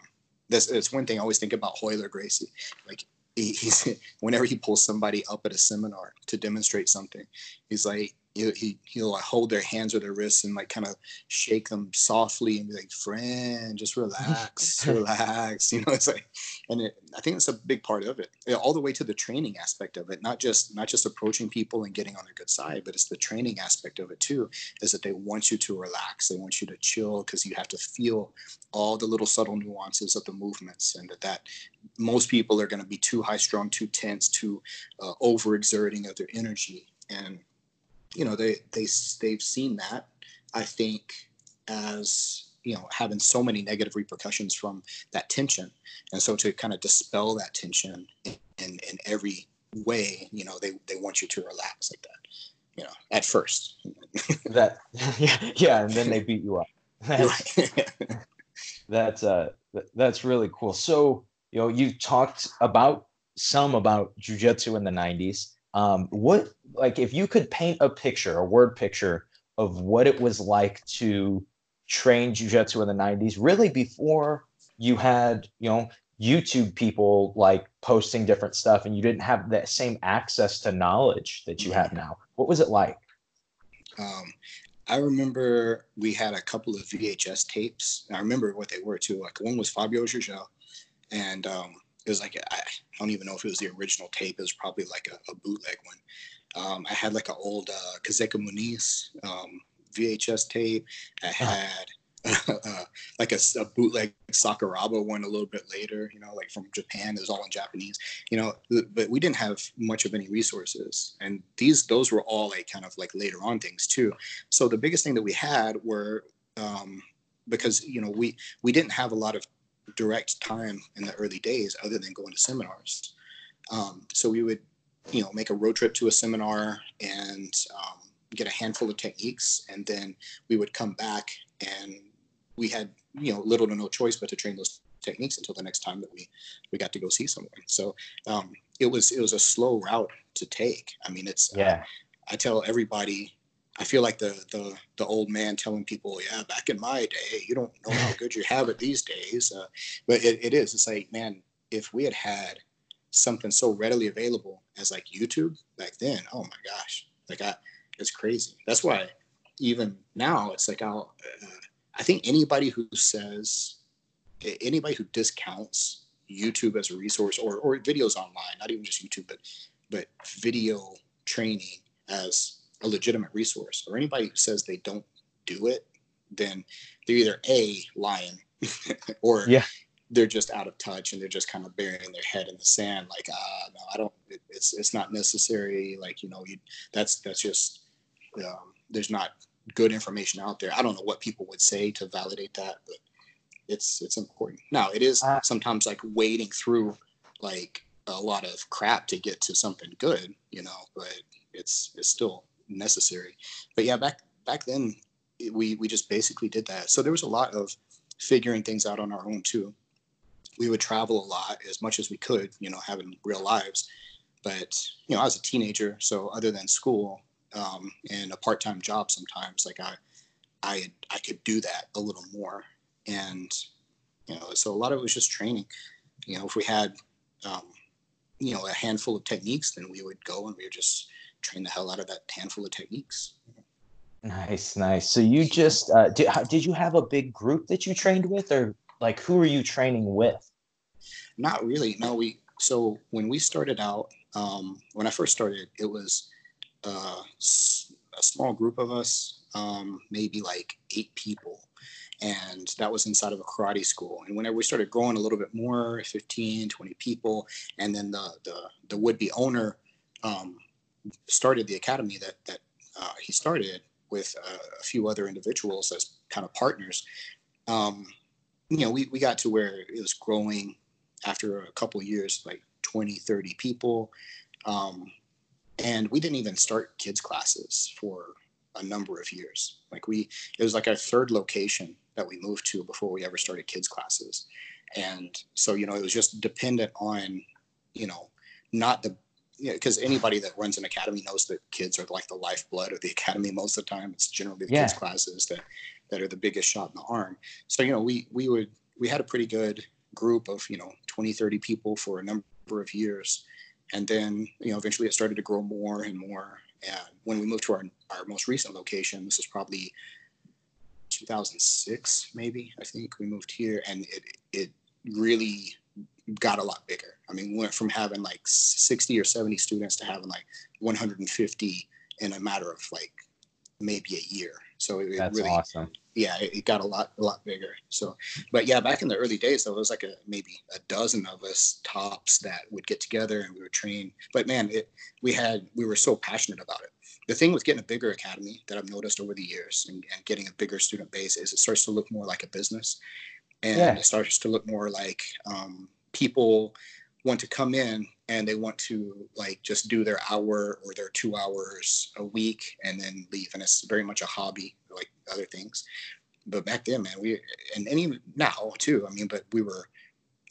that's, that's one thing I always think about Royler Gracie. Like he, he's whenever he pulls somebody up at a seminar to demonstrate something, he's like, he, he he'll like hold their hands or their wrists and like kind of shake them softly and be like friend just relax relax you know it's like and it, i think that's a big part of it. All the way to the training aspect of it not just not just approaching people and getting on their good side but it's the training aspect of it too is that they want you to relax they want you to chill because you have to feel all the little subtle nuances of the movements and that that most people are going to be too high strung too tense too uh, overexerting of their energy. And you know they they they've seen that I think as you know having so many negative repercussions from that tension. And so to kind of dispel that tension in, in, in every way you know they they want you to relax like that you know at first. That yeah, yeah and then they beat you up. That's, that's uh that's really cool. So you know you talked about some about jiu-jitsu in the 90s um, what like if you could paint a picture, a word picture of what it was like to train jiu-jitsu in the 90s, really before you had, you know, YouTube people like posting different stuff and you didn't have that same access to knowledge that you have now. What was it like? Um, I remember we had a couple of VHS tapes. I remember what they were too. Like one was Fabio Gurgel, and um, it was like I don't even know if it was the original tape. It was probably like a, a bootleg one. Um, I had like an old uh, Kazeka Muniz um, VHS tape. I had uh, like a, a, bootleg Sakuraba one a little bit later. You know, like from Japan. It was all in Japanese. You know, but we didn't have much of any resources, and these those were all like kind of like later on things too. So the biggest thing that we had were um, because you know we we didn't have a lot of direct time in the early days other than going to seminars. Um, so we would, you know, make a road trip to a seminar and um, get a handful of techniques, and then we would come back and we had, you know, little to no choice but to train those techniques until the next time that we we got to go see someone. So um, it was it was a slow route to take. I mean, it's yeah. Uh, I tell everybody I feel like the the the old man telling people, yeah, back in my day, you don't know how good you have it these days. Uh, but it, it is. It's like, man, if we had had something so readily available as like YouTube back then, oh my gosh, like I it's crazy. That's why even now it's like I'll. Uh, I think anybody who says anybody who discounts YouTube as a resource or or videos online, not even just YouTube, but but video training as a legitimate resource, or anybody who says they don't do it, then they're either a lying or yeah. they're just out of touch and they're just kind of burying their head in the sand like ah no i don't it, it's it's not necessary like you know you that's that's just um, there's not good information out there. I don't know what people would say to validate that but it's it's important. Now it is uh, sometimes like wading through like a lot of crap to get to something good you know but it's it's still necessary but yeah back back then we we just basically did that so there was a lot of figuring things out on our own too we would travel a lot as much as we could, you know, having real lives. But you know, I was a teenager, so other than school um, and a part-time job, sometimes like I, I, I could do that a little more, and you know, so a lot of it was just training. You know, if we had, um, you know, a handful of techniques, then we would go and we would just train the hell out of that handful of techniques. Nice, nice. So you just uh, did? Did you have a big group that you trained with, or like who are you training with? Not really. No, we so when we started out, um, when I first started, it was uh, a small group of us, um, maybe like eight people. And that was inside of a karate school. And whenever we started growing a little bit more, 15, 20 people, and then the, the, the would-be owner um, started the academy that, that uh, he started with uh, a few other individuals as kind of partners. Um, you know, we, we got to where it was growing after a couple years, like 20, 30 people. Um, and we didn't even start kids classes for a number of years. Like we, it was like our third location that we moved to before we ever started kids classes. And so, you know, it was just dependent on, you know, not the, because you know, anybody that runs an academy knows that kids are like the lifeblood of the academy most of the time. It's generally the yeah. kids classes that that are the biggest shot in the arm. So, you know, we, we would, we had a pretty good group of, you know, 20, 30 people for a number of years. And then, you know, eventually it started to grow more and more. And when we moved to our, our most recent location, this was probably 2006, maybe, I think we moved here and it, it really got a lot bigger. I mean, we went from having like 60 or 70 students to having like 150 in a matter of like maybe a year. So it, That's really, awesome. Yeah, it, it, got a lot, a lot bigger. So, but yeah, back in the early days, though, it was like a maybe a dozen of us tops that would get together and we would train. But man, it we had we were so passionate about it. The thing with getting a bigger academy that I've noticed over the years and, and getting a bigger student base is it starts to look more like a business, and yeah. it starts to look more like um, people want to come in and they want to like just do their hour or their two hours a week and then leave. And it's very much a hobby like other things. But back then man we and, and even now too i mean but we were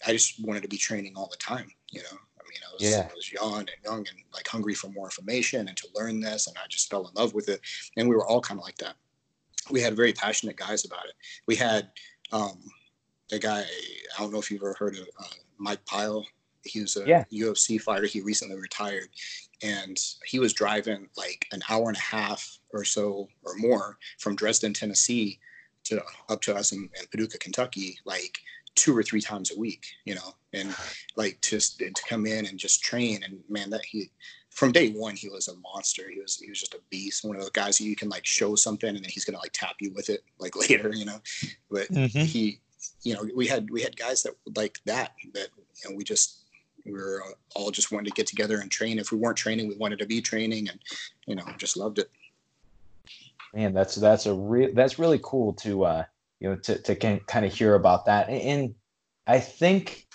i just wanted to be training all the time you know? I mean i was, yeah. I was young and young and like hungry for more information and to learn this and i just fell in love with it. And we were all kind of like that. We had very passionate guys about it. We had um a guy i don't know if you've ever heard of uh, mike pyle he was a yeah. UFC fighter. He recently retired, and he was driving like an hour and a half or so or more from Dresden, Tennessee, to up to us in, in Paducah, Kentucky, like two or three times a week. You know, and like just to come in and just train. And man, that he from day one he was a monster. He was he was just a beast. One of those guys you can like show something and then he's gonna like tap you with it like later. You know, but mm-hmm. he you know we had we had guys that like that that you know we just we were all just wanted to get together and train. If we weren't training, we wanted to be training, and you know, just loved it. Man, that's that's a real that's really cool to uh, you know to to kind of hear about that. And I think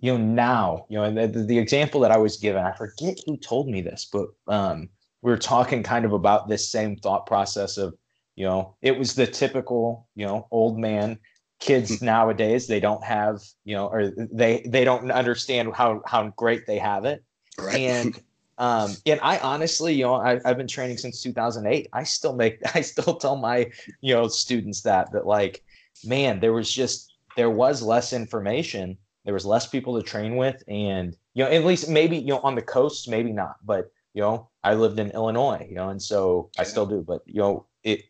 you know now you know the, the example that I was given, I forget who told me this, but um, we were talking kind of about this same thought process of you know it was the typical you know old man kids nowadays they don't have you know or they they don't understand how how great they have it. Right. and um and i honestly you know I, i've been training since 2008 i still make i still tell my you know students that that like man there was just there was less information there was less people to train with and you know at least maybe you know on the coast maybe not but you know, I lived in Illinois, you know, and so I still do, but you know, it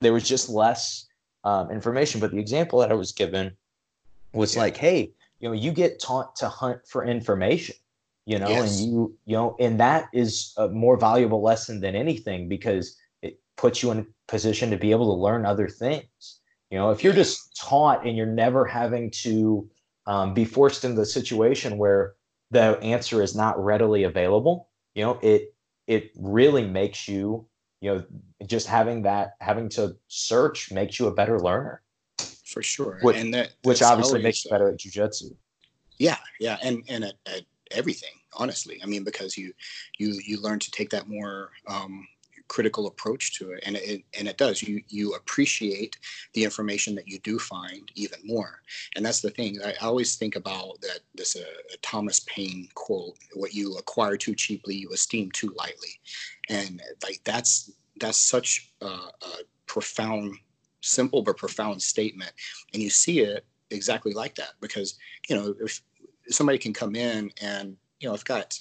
there was just less um, information. But the example that I was given was Yeah. like, hey, you know, you get taught to hunt for information, you know, Yes. and you, you know, and that is a more valuable lesson than anything because it puts you in a position to be able to learn other things. You know, if you're just taught and you're never having to um, be forced into the situation where the answer is not readily available, you know, it it really makes you, you know, just having that having to search makes you a better learner, for sure. Which- and that which obviously makes you uh, better at jujitsu. Yeah, yeah, and and at, at everything, honestly. I mean, because you you you learn to take that more um, critical approach to it, and it and it does. You you appreciate the information that you do find even more, and that's the thing. I always think about that this uh, Thomas Paine quote: "What you acquire too cheaply, you esteem too lightly," and like that's that's such a, profound, simple but profound statement, and you see it exactly like that because you know if somebody can come in and you know i've got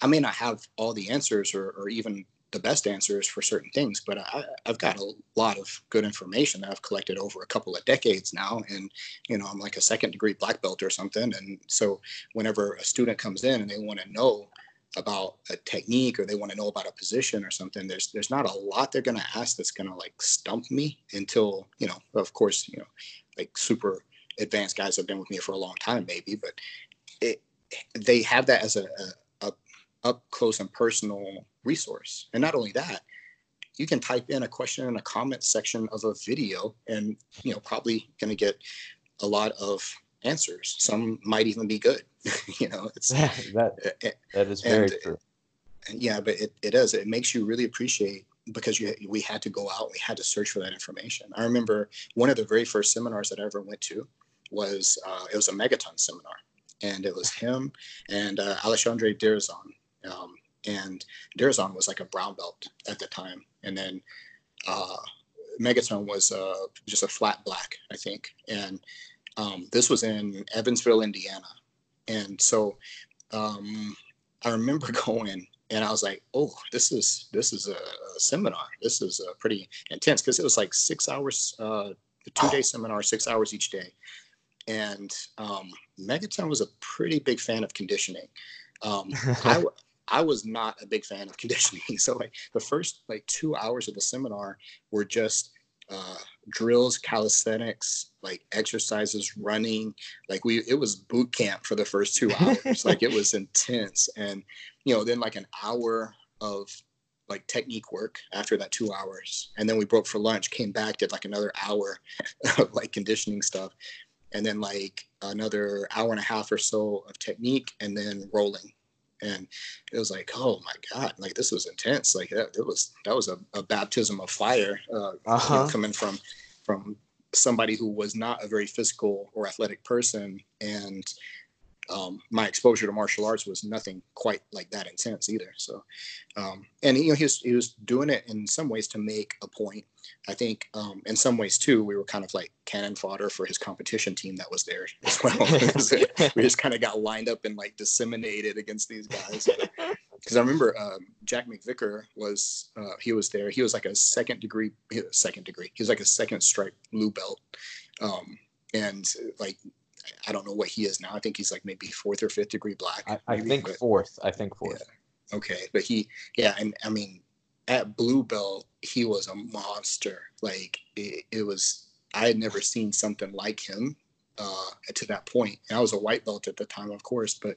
i may not have all the answers or, or even the best answers for certain things but I, i've got a lot of good information that i've collected over a couple of decades now and you know i'm like a second degree black belt or something and so whenever a student comes in and they want to know about a technique or they want to know about a position or something there's there's not a lot they're going to ask that's going to like stump me until you know of course you know like super advanced guys have been with me for a long time maybe but it they have that as a, a up close and personal resource and not only that you can type in a question in a comment section of a video and you know probably going to get a lot of answers some might even be good you know it's that that is very and- true. yeah but it, it does it makes you really appreciate because you we had to go out we had to search for that information i remember one of the very first seminars that i ever went to was uh, it was a megaton seminar and it was him and uh, alexandre Derzon. Um, and Derzon was like a brown belt at the time and then uh, megaton was uh, just a flat black i think and um, this was in evansville indiana and so um, i remember going and I was like, "Oh, this is this is a, a seminar. This is uh, pretty intense because it was like six hours, uh, a two day seminar, six hours each day." And um, Megaton was a pretty big fan of conditioning. Um, I I was not a big fan of conditioning, so like the first like two hours of the seminar were just uh, drills, calisthenics, like exercises, running. Like we, it was boot camp for the first two hours. like it was intense, and you know, then like an hour of like technique work after that two hours, and then we broke for lunch, came back, did like another hour of like conditioning stuff, and then like another hour and a half or so of technique, and then rolling. And it was like, oh my god, like this was intense. Like that, it was that was a, a baptism of fire uh, you know, Uh-huh. coming from from somebody who was not a very physical or athletic person, and um, my exposure to martial arts was nothing quite like that intense either. So, um, and you know, he was he was doing it in some ways to make a point. I think um, in some ways too, we were kind of like cannon fodder for his competition team that was there as well. we just kind of got lined up and like disseminated against these guys. Because I remember um, Jack McVicker was uh, he was there. He was like a second degree, second degree. He was like a second stripe blue belt, um, and like I don't know what he is now. I think he's like maybe fourth or fifth degree black. I, I maybe, think but- fourth. I think fourth. okay, but he, yeah, and I mean, at blue belt, he was a monster. Like it, it was, I had never seen something like him uh, to that point. And I was a white belt at the time, of course, but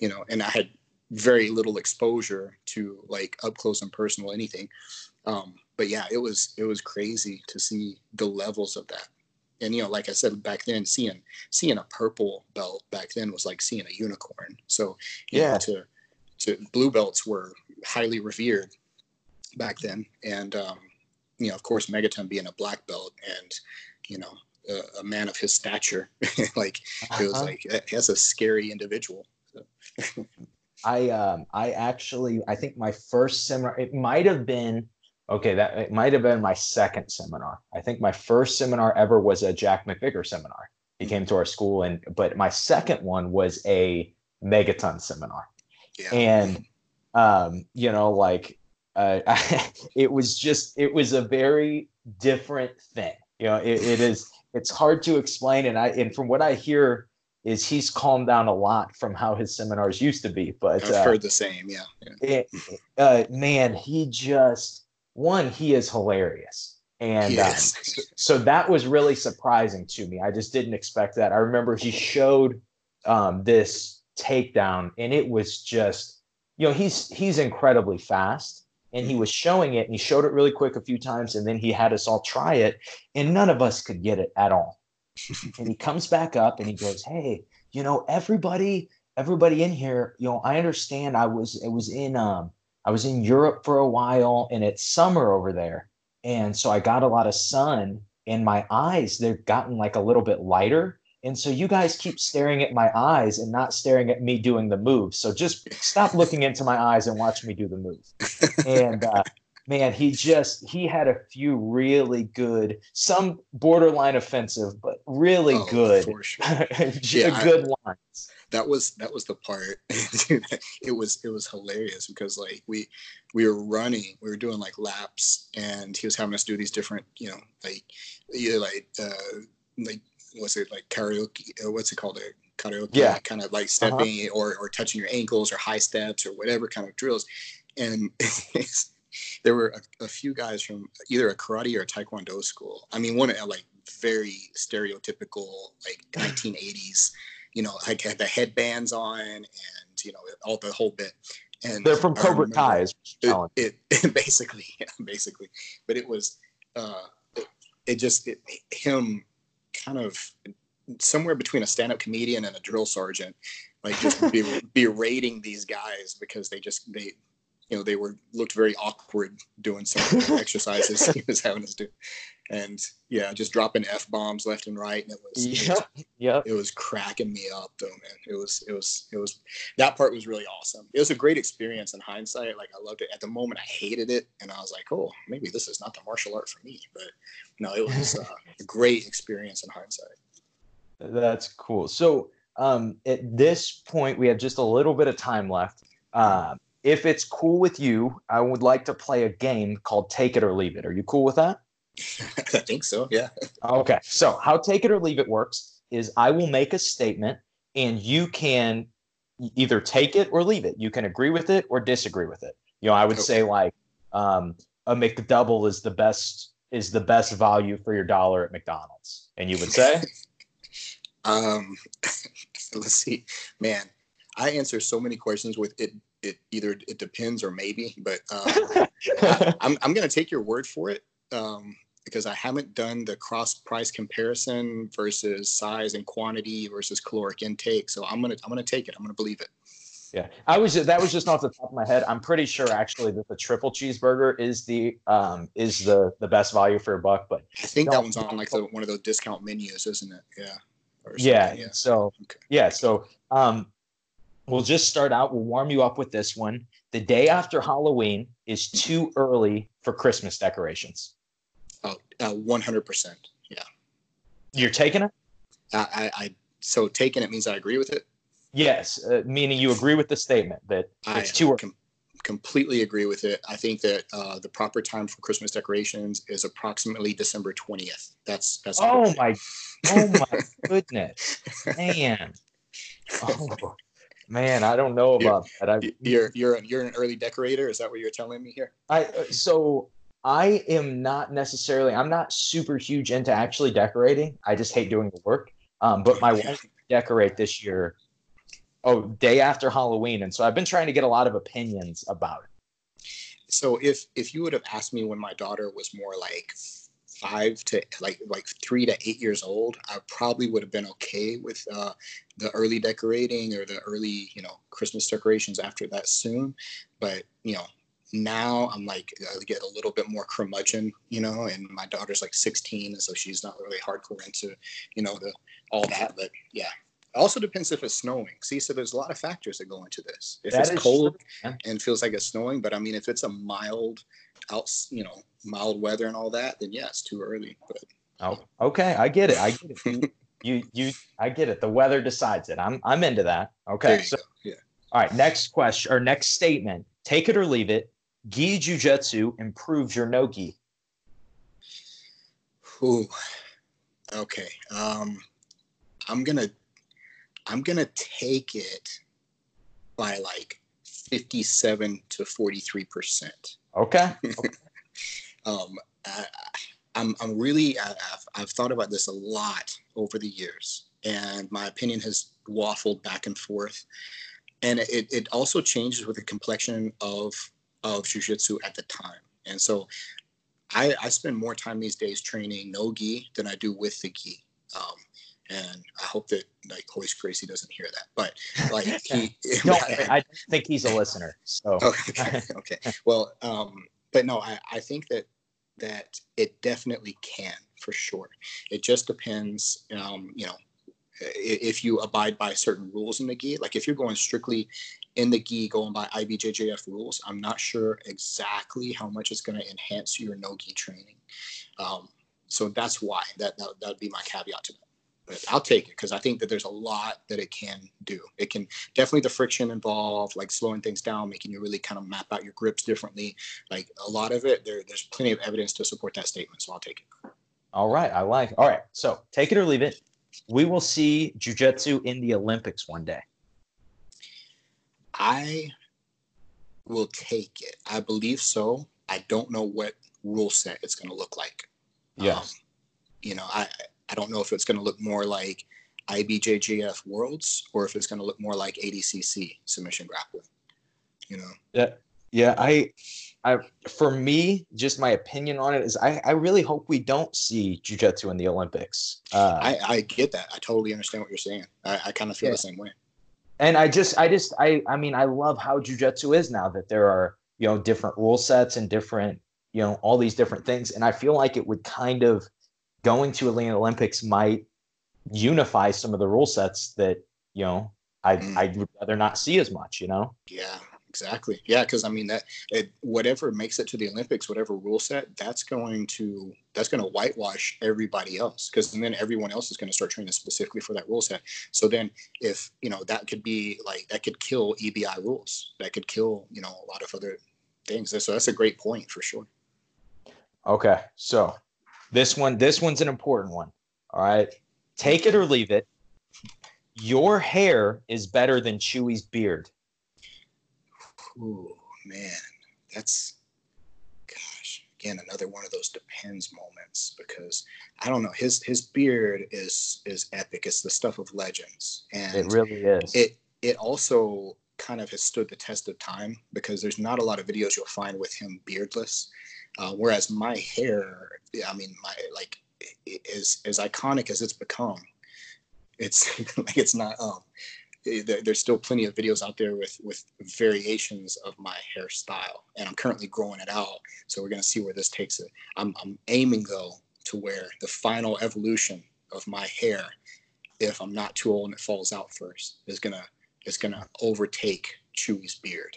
you know, and I had very little exposure to like up close and personal anything. Um, but yeah, it was it was crazy to see the levels of that. And you know, like I said back then, seeing seeing a purple belt back then was like seeing a unicorn. So you know, Yeah. to to blue belts were highly revered back then, and um, you know, of course, Megaton being a black belt and you know a, a man of his stature, like it was Uh-huh. like that's a scary individual. I um I actually I think my first seminar it might have been okay that it might have been my second seminar. I think my first seminar ever was a Jack McVicker seminar. He came to our school and but my second one was a megaton seminar. Yeah. And um, you know, like uh, it was just it was a very different thing. You know, it, it is it's hard to explain, and I and from what I hear is he's calmed down a lot from how his seminars used to be. But I've uh, heard the same. Yeah. yeah. It, uh, man, he just one he is hilarious, and um, so that was really surprising to me. I just didn't expect that. I remember he showed um, this takedown, and it was just you know he's he's incredibly fast and he was showing it and he showed it really quick a few times and then he had us all try it and none of us could get it at all and he comes back up and he goes hey you know everybody everybody in here you know i understand i was it was in um i was in europe for a while and it's summer over there and so i got a lot of sun and my eyes they've gotten like a little bit lighter and so you guys keep staring at my eyes and not staring at me doing the move. So just stop looking into my eyes and watch me do the move. And uh, man, he just he had a few really good, some borderline offensive, but really oh, good, sure. yeah, good I, lines. That was that was the part. it was it was hilarious because like we we were running, we were doing like laps, and he was having us do these different, you know, like either like uh, like was it like karaoke? Uh, what's it called? A karaoke? Yeah. Kind of like uh-huh. stepping uh-huh. or, or touching your ankles or high steps or whatever kind of drills. And there were a, a, few guys from either a karate or a taekwondo school. I mean, one of like very stereotypical like 1980s. You know, like had the headbands on and you know all the whole bit. And they're from Cobra Kai. It, it, it, basically, yeah, basically, but it was uh, it, it just it, him kind of somewhere between a stand-up comedian and a drill sergeant like just be, berating these guys because they just they you know they were looked very awkward doing some exercises he was having us do and yeah just dropping f-bombs left and right and it was yep yep. it was cracking me up though man. It was it was it was that part was really awesome. It was a great experience in hindsight. Like i loved it. At the moment i hated it and i was like oh maybe this is not the martial art for me but no it was uh, a great experience in hindsight. That's cool. So um, at this point we have just a little bit of time left. Uh, if it's cool with you, I would like to play a game called Take It or Leave It. Are you cool with that? I think so, yeah. Okay. So, how Take It or Leave It works is I will make a statement and you can either take it or leave it. You can agree with it or disagree with it. You know, I would okay. say like um, a McDouble is the best is the best value for your dollar at McDonald's. And you would say? um, let's see. Man, I answer so many questions with it it either it depends or maybe, but um, I, am I'm gonna take your word for it um, because I haven't done the cross price comparison versus size and quantity versus caloric intake. So I'm gonna I'm gonna take it. I'm gonna believe it. Yeah, I was that was just off the top of my head. I'm pretty sure actually that the triple cheeseburger is the um is the the best value for a buck. But I think that one's on like the, one of those discount menus, isn't it? Yeah. Yeah, yeah. So okay. yeah. So um, we'll just start out. We'll warm you up with this one. The day after Halloween is too early for Christmas decorations. Oh, uh, 100%. Yeah. You're taking it? I, I, I so taking it means I agree with it? Yes, uh, meaning you agree with the statement that it's too early. Com- completely agree with it. I think that uh, the proper time for Christmas decorations is approximately December 20th. That's that's Oh my oh my goodness. Man. Oh. Man, I don't know about you're, that. I, you're you're you're an early decorator. Is that what you're telling me here? I uh, so I am not necessarily. I'm not super huge into actually decorating. I just hate doing the work. Um, but my wife decorate this year. Oh, day after Halloween, and so I've been trying to get a lot of opinions about it. So if if you would have asked me when my daughter was more like five to like like three to eight years old, I probably would have been okay with uh, the early decorating or the early you know Christmas decorations after that soon. But you know now I'm like I get a little bit more curmudgeon, you know, and my daughter's like 16, and so she's not really hardcore into you know the all that. But yeah, also depends if it's snowing. See, so there's a lot of factors that go into this. If that it's cold true. and feels like it's snowing, but I mean, if it's a mild out, you know, mild weather and all that, then yeah, it's too early. But oh, okay, I get it. I get it. You, you, you, I get it. The weather decides it. I'm, I'm into that. Okay, so, yeah. All right, next question or next statement. take it or leave it. Gi jujitsu improves your no gi. Ooh. Okay. Um, I'm gonna I'm gonna take it by like 57 to 43 percent. Okay. um, I, I'm I'm really I've, I've thought about this a lot over the years, and my opinion has waffled back and forth, and it it also changes with the complexion of of jujitsu at the time, and so. I, I spend more time these days training no gi than I do with the gi. Um, and I hope that like Royce Gracie doesn't hear that. But like he, no, I, don't think he's a listener. So okay, okay. Well, um, but no, I, I think that that it definitely can for sure. It just depends, um, you know, if you abide by certain rules in the gi. Like if you're going strictly in the gi, going by IBJJF rules, I'm not sure exactly how much it's going to enhance your no gi training. Um, so that's why that that would be my caveat to that but I'll take it because I think that there's a lot that it can do. It can definitely the friction involved, like slowing things down, making you really kind of map out your grips differently. Like a lot of it, there, there's plenty of evidence to support that statement. So I'll take it. All right, I like. All right, so take it or leave it. We will see jujitsu in the Olympics one day. I will take it. I believe so. I don't know what rule set it's going to look like. Yeah. Um, you know, I I don't know if it's going to look more like IBJJF Worlds or if it's going to look more like ADCC submission grappling. You know. Yeah. Yeah, I, I, for me, just my opinion on it is, I, I really hope we don't see jujitsu in the Olympics. Uh, I, I get that. I totally understand what you're saying. I, I kind of feel yeah. the same way. And I just, I just, I, I mean, I love how jujitsu is now that there are, you know, different rule sets and different, you know, all these different things. And I feel like it would kind of going to Atlanta Olympics might unify some of the rule sets that you know I mm. I'd rather not see as much. You know. Yeah. Exactly. Yeah, because I mean that it, whatever makes it to the Olympics, whatever rule set, that's going to that's going to whitewash everybody else. Because then everyone else is going to start training specifically for that rule set. So then, if you know, that could be like that could kill EBI rules. That could kill you know a lot of other things. So that's a great point for sure. Okay, so this one, this one's an important one. All right. Take it or leave it. Your hair is better than Chewy's beard. Oh man, that's gosh, again another one of those depends moments because I don't know. His his beard is is epic. It's the stuff of legends. And it really is. It it also kind of has stood the test of time because there's not a lot of videos you'll find with him beardless. Uh, whereas my hair, I mean, my like is as iconic as it's become. It's like it's not. Um, there's still plenty of videos out there with with variations of my hairstyle, and I'm currently growing it out. So we're gonna see where this takes it. I'm I'm aiming though to where the final evolution of my hair, if I'm not too old and it falls out first, is gonna is gonna overtake Chewy's beard.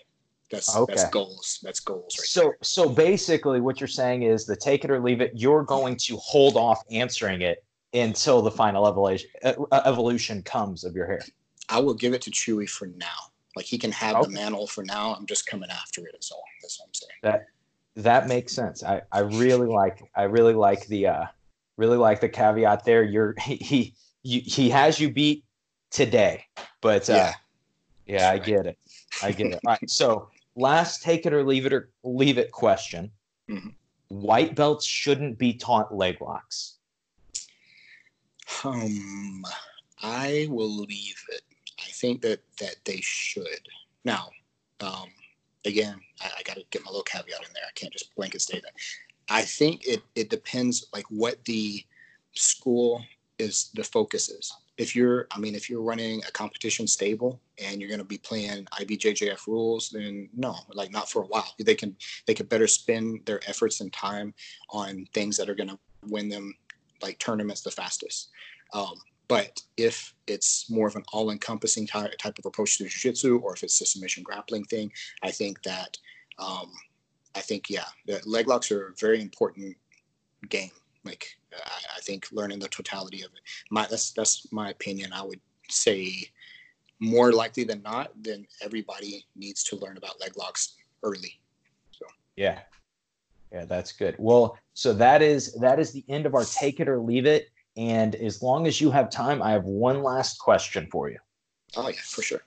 That's okay. that's goals. That's goals right So there. so basically what you're saying is the take it or leave it, you're going to hold off answering it until the final evolution uh, evolution comes of your hair. I will give it to Chewy for now. Like he can have okay. the mantle for now. I'm just coming after it. Is all. That's what I'm saying. That that makes sense. I I really like I really like the uh really like the caveat there. You're he he he has you beat today, but uh, yeah, yeah, I get it. I get it. All right, so last take it or leave it or leave it question. Mm-hmm. White belts shouldn't be taught leg locks. Um, I will leave it. Think that that they should. Now, um, again, I, I got to get my little caveat in there. I can't just blanket state that. I think it it depends like what the school is the focus is if you're i mean if you're running a competition stable and you're going to be playing ibjjf rules then no like not for a while they can they could better spend their efforts and time on things that are going to win them like tournaments the fastest um, but if it's more of an all-encompassing type, type of approach to jiu-jitsu or if it's a submission grappling thing i think that um, i think yeah leg locks are a very important game like I, I think learning the totality of it. My that's that's my opinion. I would say more likely than not, then everybody needs to learn about leg locks early. So yeah, yeah, that's good. Well, so that is that is the end of our take it or leave it. And as long as you have time, I have one last question for you. Oh yeah, for sure.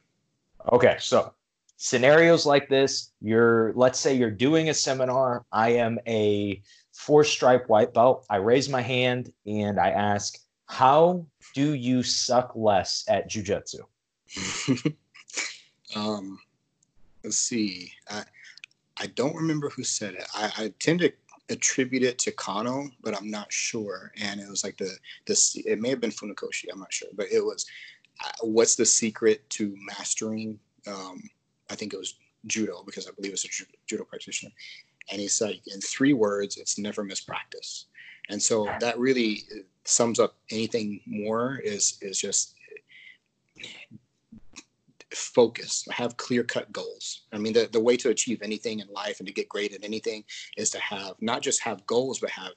Okay, so scenarios like this, you're let's say you're doing a seminar. I am a four stripe white belt. I raise my hand and I ask, "How do you suck less at jujitsu?" um, let's see. I I don't remember who said it. I, I tend to attribute it to Kano, but I'm not sure. And it was like the the It may have been Funakoshi. I'm not sure, but it was. Uh, what's the secret to mastering? Um, I think it was judo because I believe it's a judo practitioner. And he's like, in three words, it's never mispractice. And so that really sums up anything more is is just focus have clear cut goals. I mean the, the way to achieve anything in life and to get great at anything is to have not just have goals but have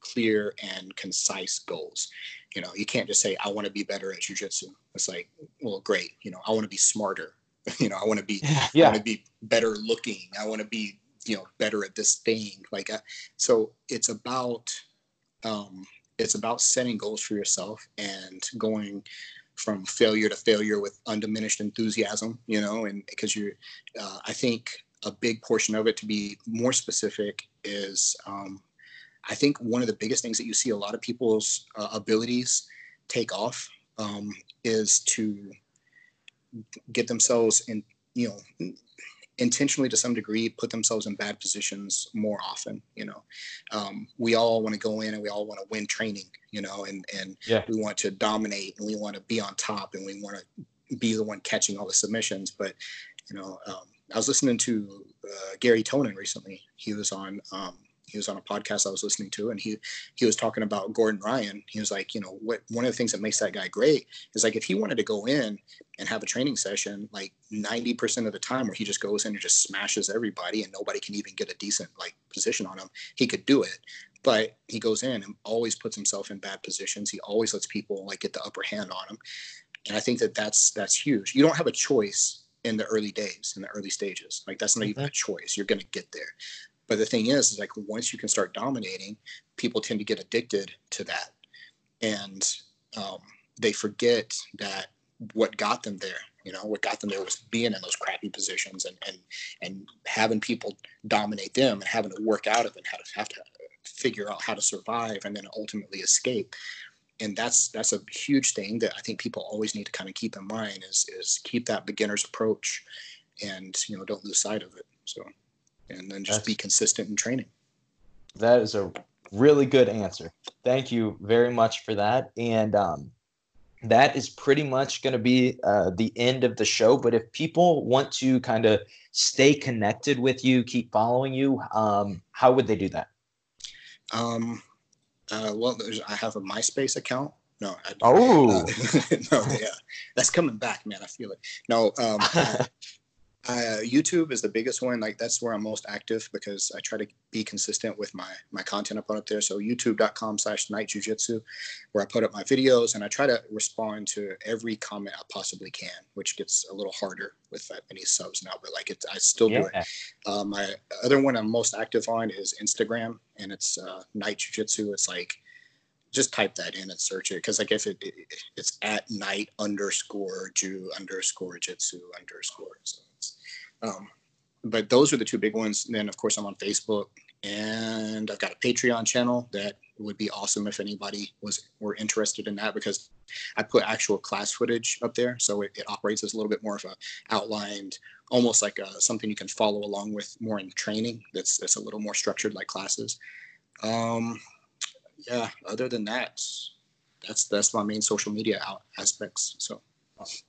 clear and concise goals. You know you can't just say i want to be better at jiu-jitsu. It's like well great you know i want to be smarter. You know i want to be yeah. i want to be better looking. I want to be you know better at this thing. Like uh, so it's about um it's about setting goals for yourself and going from failure to failure with undiminished enthusiasm, you know, and because you, uh, I think a big portion of it, to be more specific, is um, I think one of the biggest things that you see a lot of people's uh, abilities take off um, is to get themselves in, you know, intentionally to some degree put themselves in bad positions more often you know? Um, we all want to go in and we all want to win training you know and and yeah. we want to dominate and we want to be on top and we want to be the one catching all the submissions. But you know um, i was listening to uh, Garry Tonon recently. He was on um, he was on a podcast I was listening to, and he he was talking about Gordon Ryan. He was like, you know, what one of the things that makes that guy great is like if he wanted to go in and have a training session, like ninety percent of the time, where he just goes in and just smashes everybody, and nobody can even get a decent like position on him, he could do it. But he goes in and always puts himself in bad positions. He always lets people like get the upper hand on him, and I think that that's that's huge. You don't have a choice in the early days, in the early stages. Like that's not even a choice. You're going to get there. But the thing is, is like once you can start dominating, people tend to get addicted to that, and um, they forget that what got them there. You know, what got them there was being in those crappy positions and and and having people dominate them and having to work out of it, how to have to figure out how to survive and then ultimately escape. And that's that's a huge thing that I think people always need to kind of keep in mind is is keep that beginner's approach, and you know don't lose sight of it. So and then just That's, be consistent in training. That is a really good answer. Thank you very much for that. And um, that is pretty much going to be uh, the end of the show. But if people want to kind of stay connected with you, keep following you, um, how would they do that? Um, uh, well, I have a MySpace account. No. I, oh. Uh, no, yeah, that's coming back, man. I feel it. No, um, Uh, YouTube is the biggest one. Like that's where I'm most active because I try to be consistent with my my content I put up there. So youtube.com slash Knight jujitsu, where I put up my videos and I try to respond to every comment I possibly can, which gets a little harder with that many subs now, but like it, I still yeah. do it. Uh, my other one I'm most active on is Instagram and it's uh, Knight jujitsu. It's like, just type that in and search it because like if it, it, it's at knight underscore jiu underscore jitsu underscore so um, but those are the two big ones. And then, of course, I'm on Facebook, and I've got a Patreon channel that would be awesome if anybody was were interested in that because I put actual class footage up there, so it, it operates as a little bit more of a outlined, almost like a, something you can follow along with more in training. That's that's a little more structured like classes. Um, yeah. Other than that, that's that's my main social media aspects. So.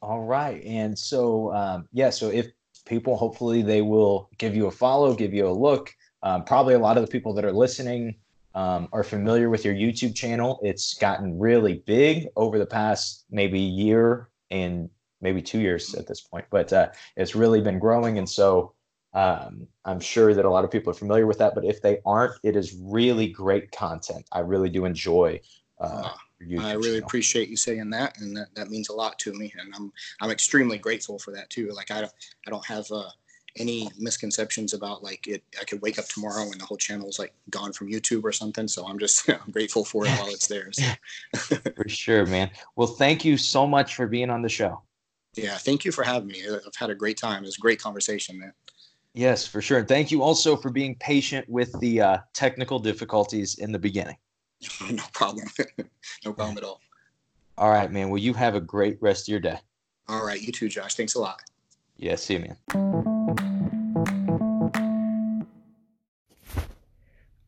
All right, and so um, yeah, so if people. Hopefully, they will give you a follow, give you a look. Um, probably a lot of the people that are listening um, are familiar with your YouTube channel. It's gotten really big over the past maybe year and maybe two years at this point, but uh, it's really been growing. And so um, I'm sure that a lot of people are familiar with that. But if they aren't, it is really great content. I really do enjoy. Uh, I really channel. appreciate you saying that, and that, that means a lot to me, and I'm I'm extremely grateful for that too. Like I don't I don't have uh, any misconceptions about like it. I could wake up tomorrow and the whole channel is like gone from YouTube or something. So I'm just I'm grateful for it while it's there. So. for sure, man. Well, thank you so much for being on the show. Yeah, thank you for having me. I've had a great time. It's a great conversation, man. Yes, for sure. And thank you also for being patient with the uh, technical difficulties in the beginning. no problem. no problem at all. All right, man. Well, you have a great rest of your day. All right. You too, Josh. Thanks a lot. Yeah. See you, man.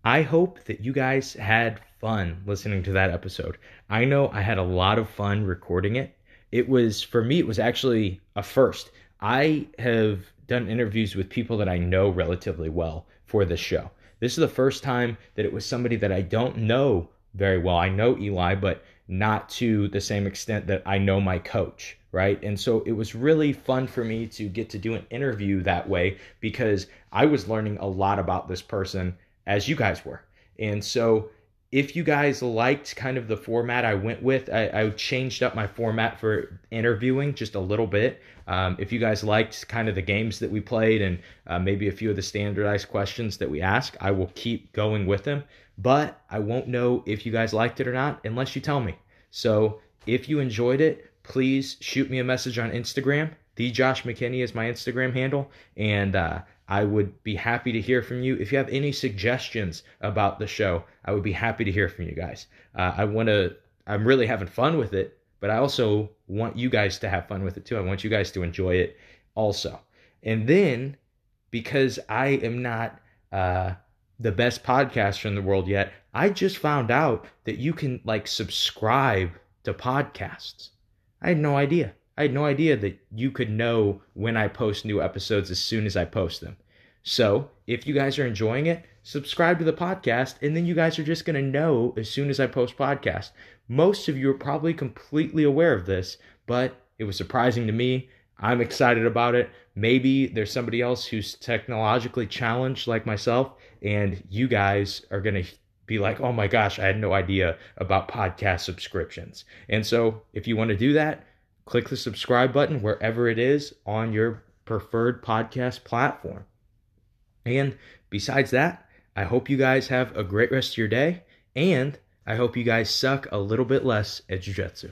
I hope that you guys had fun listening to that episode. I know I had a lot of fun recording it. It was, for me, it was actually a first. I have done interviews with people that I know relatively well for this show. This is the first time that it was somebody that I don't know very well. I know Eli, but not to the same extent that I know my coach, right? And so it was really fun for me to get to do an interview that way because I was learning a lot about this person as you guys were. And so if you guys liked kind of the format I went with, I, I changed up my format for interviewing just a little bit. Um, if you guys liked kind of the games that we played and uh, maybe a few of the standardized questions that we ask, I will keep going with them. But I won't know if you guys liked it or not unless you tell me. So if you enjoyed it, please shoot me a message on Instagram. The Josh McKinney is my Instagram handle, and uh, I would be happy to hear from you. If you have any suggestions about the show, I would be happy to hear from you guys. Uh, I want to, I'm really having fun with it, but I also want you guys to have fun with it too. I want you guys to enjoy it also. And then, because I am not uh, the best podcaster in the world yet, I just found out that you can like subscribe to podcasts. I had no idea. I had no idea that you could know when I post new episodes as soon as I post them. So, if you guys are enjoying it, subscribe to the podcast, and then you guys are just going to know as soon as I post podcast. Most of you are probably completely aware of this, but it was surprising to me. I'm excited about it. Maybe there's somebody else who's technologically challenged like myself, and you guys are going to be like, oh my gosh, I had no idea about podcast subscriptions. And so, if you want to do that, click the subscribe button wherever it is on your preferred podcast platform. And besides that, I hope you guys have a great rest of your day, and I hope you guys suck a little bit less at Jiu Jitsu.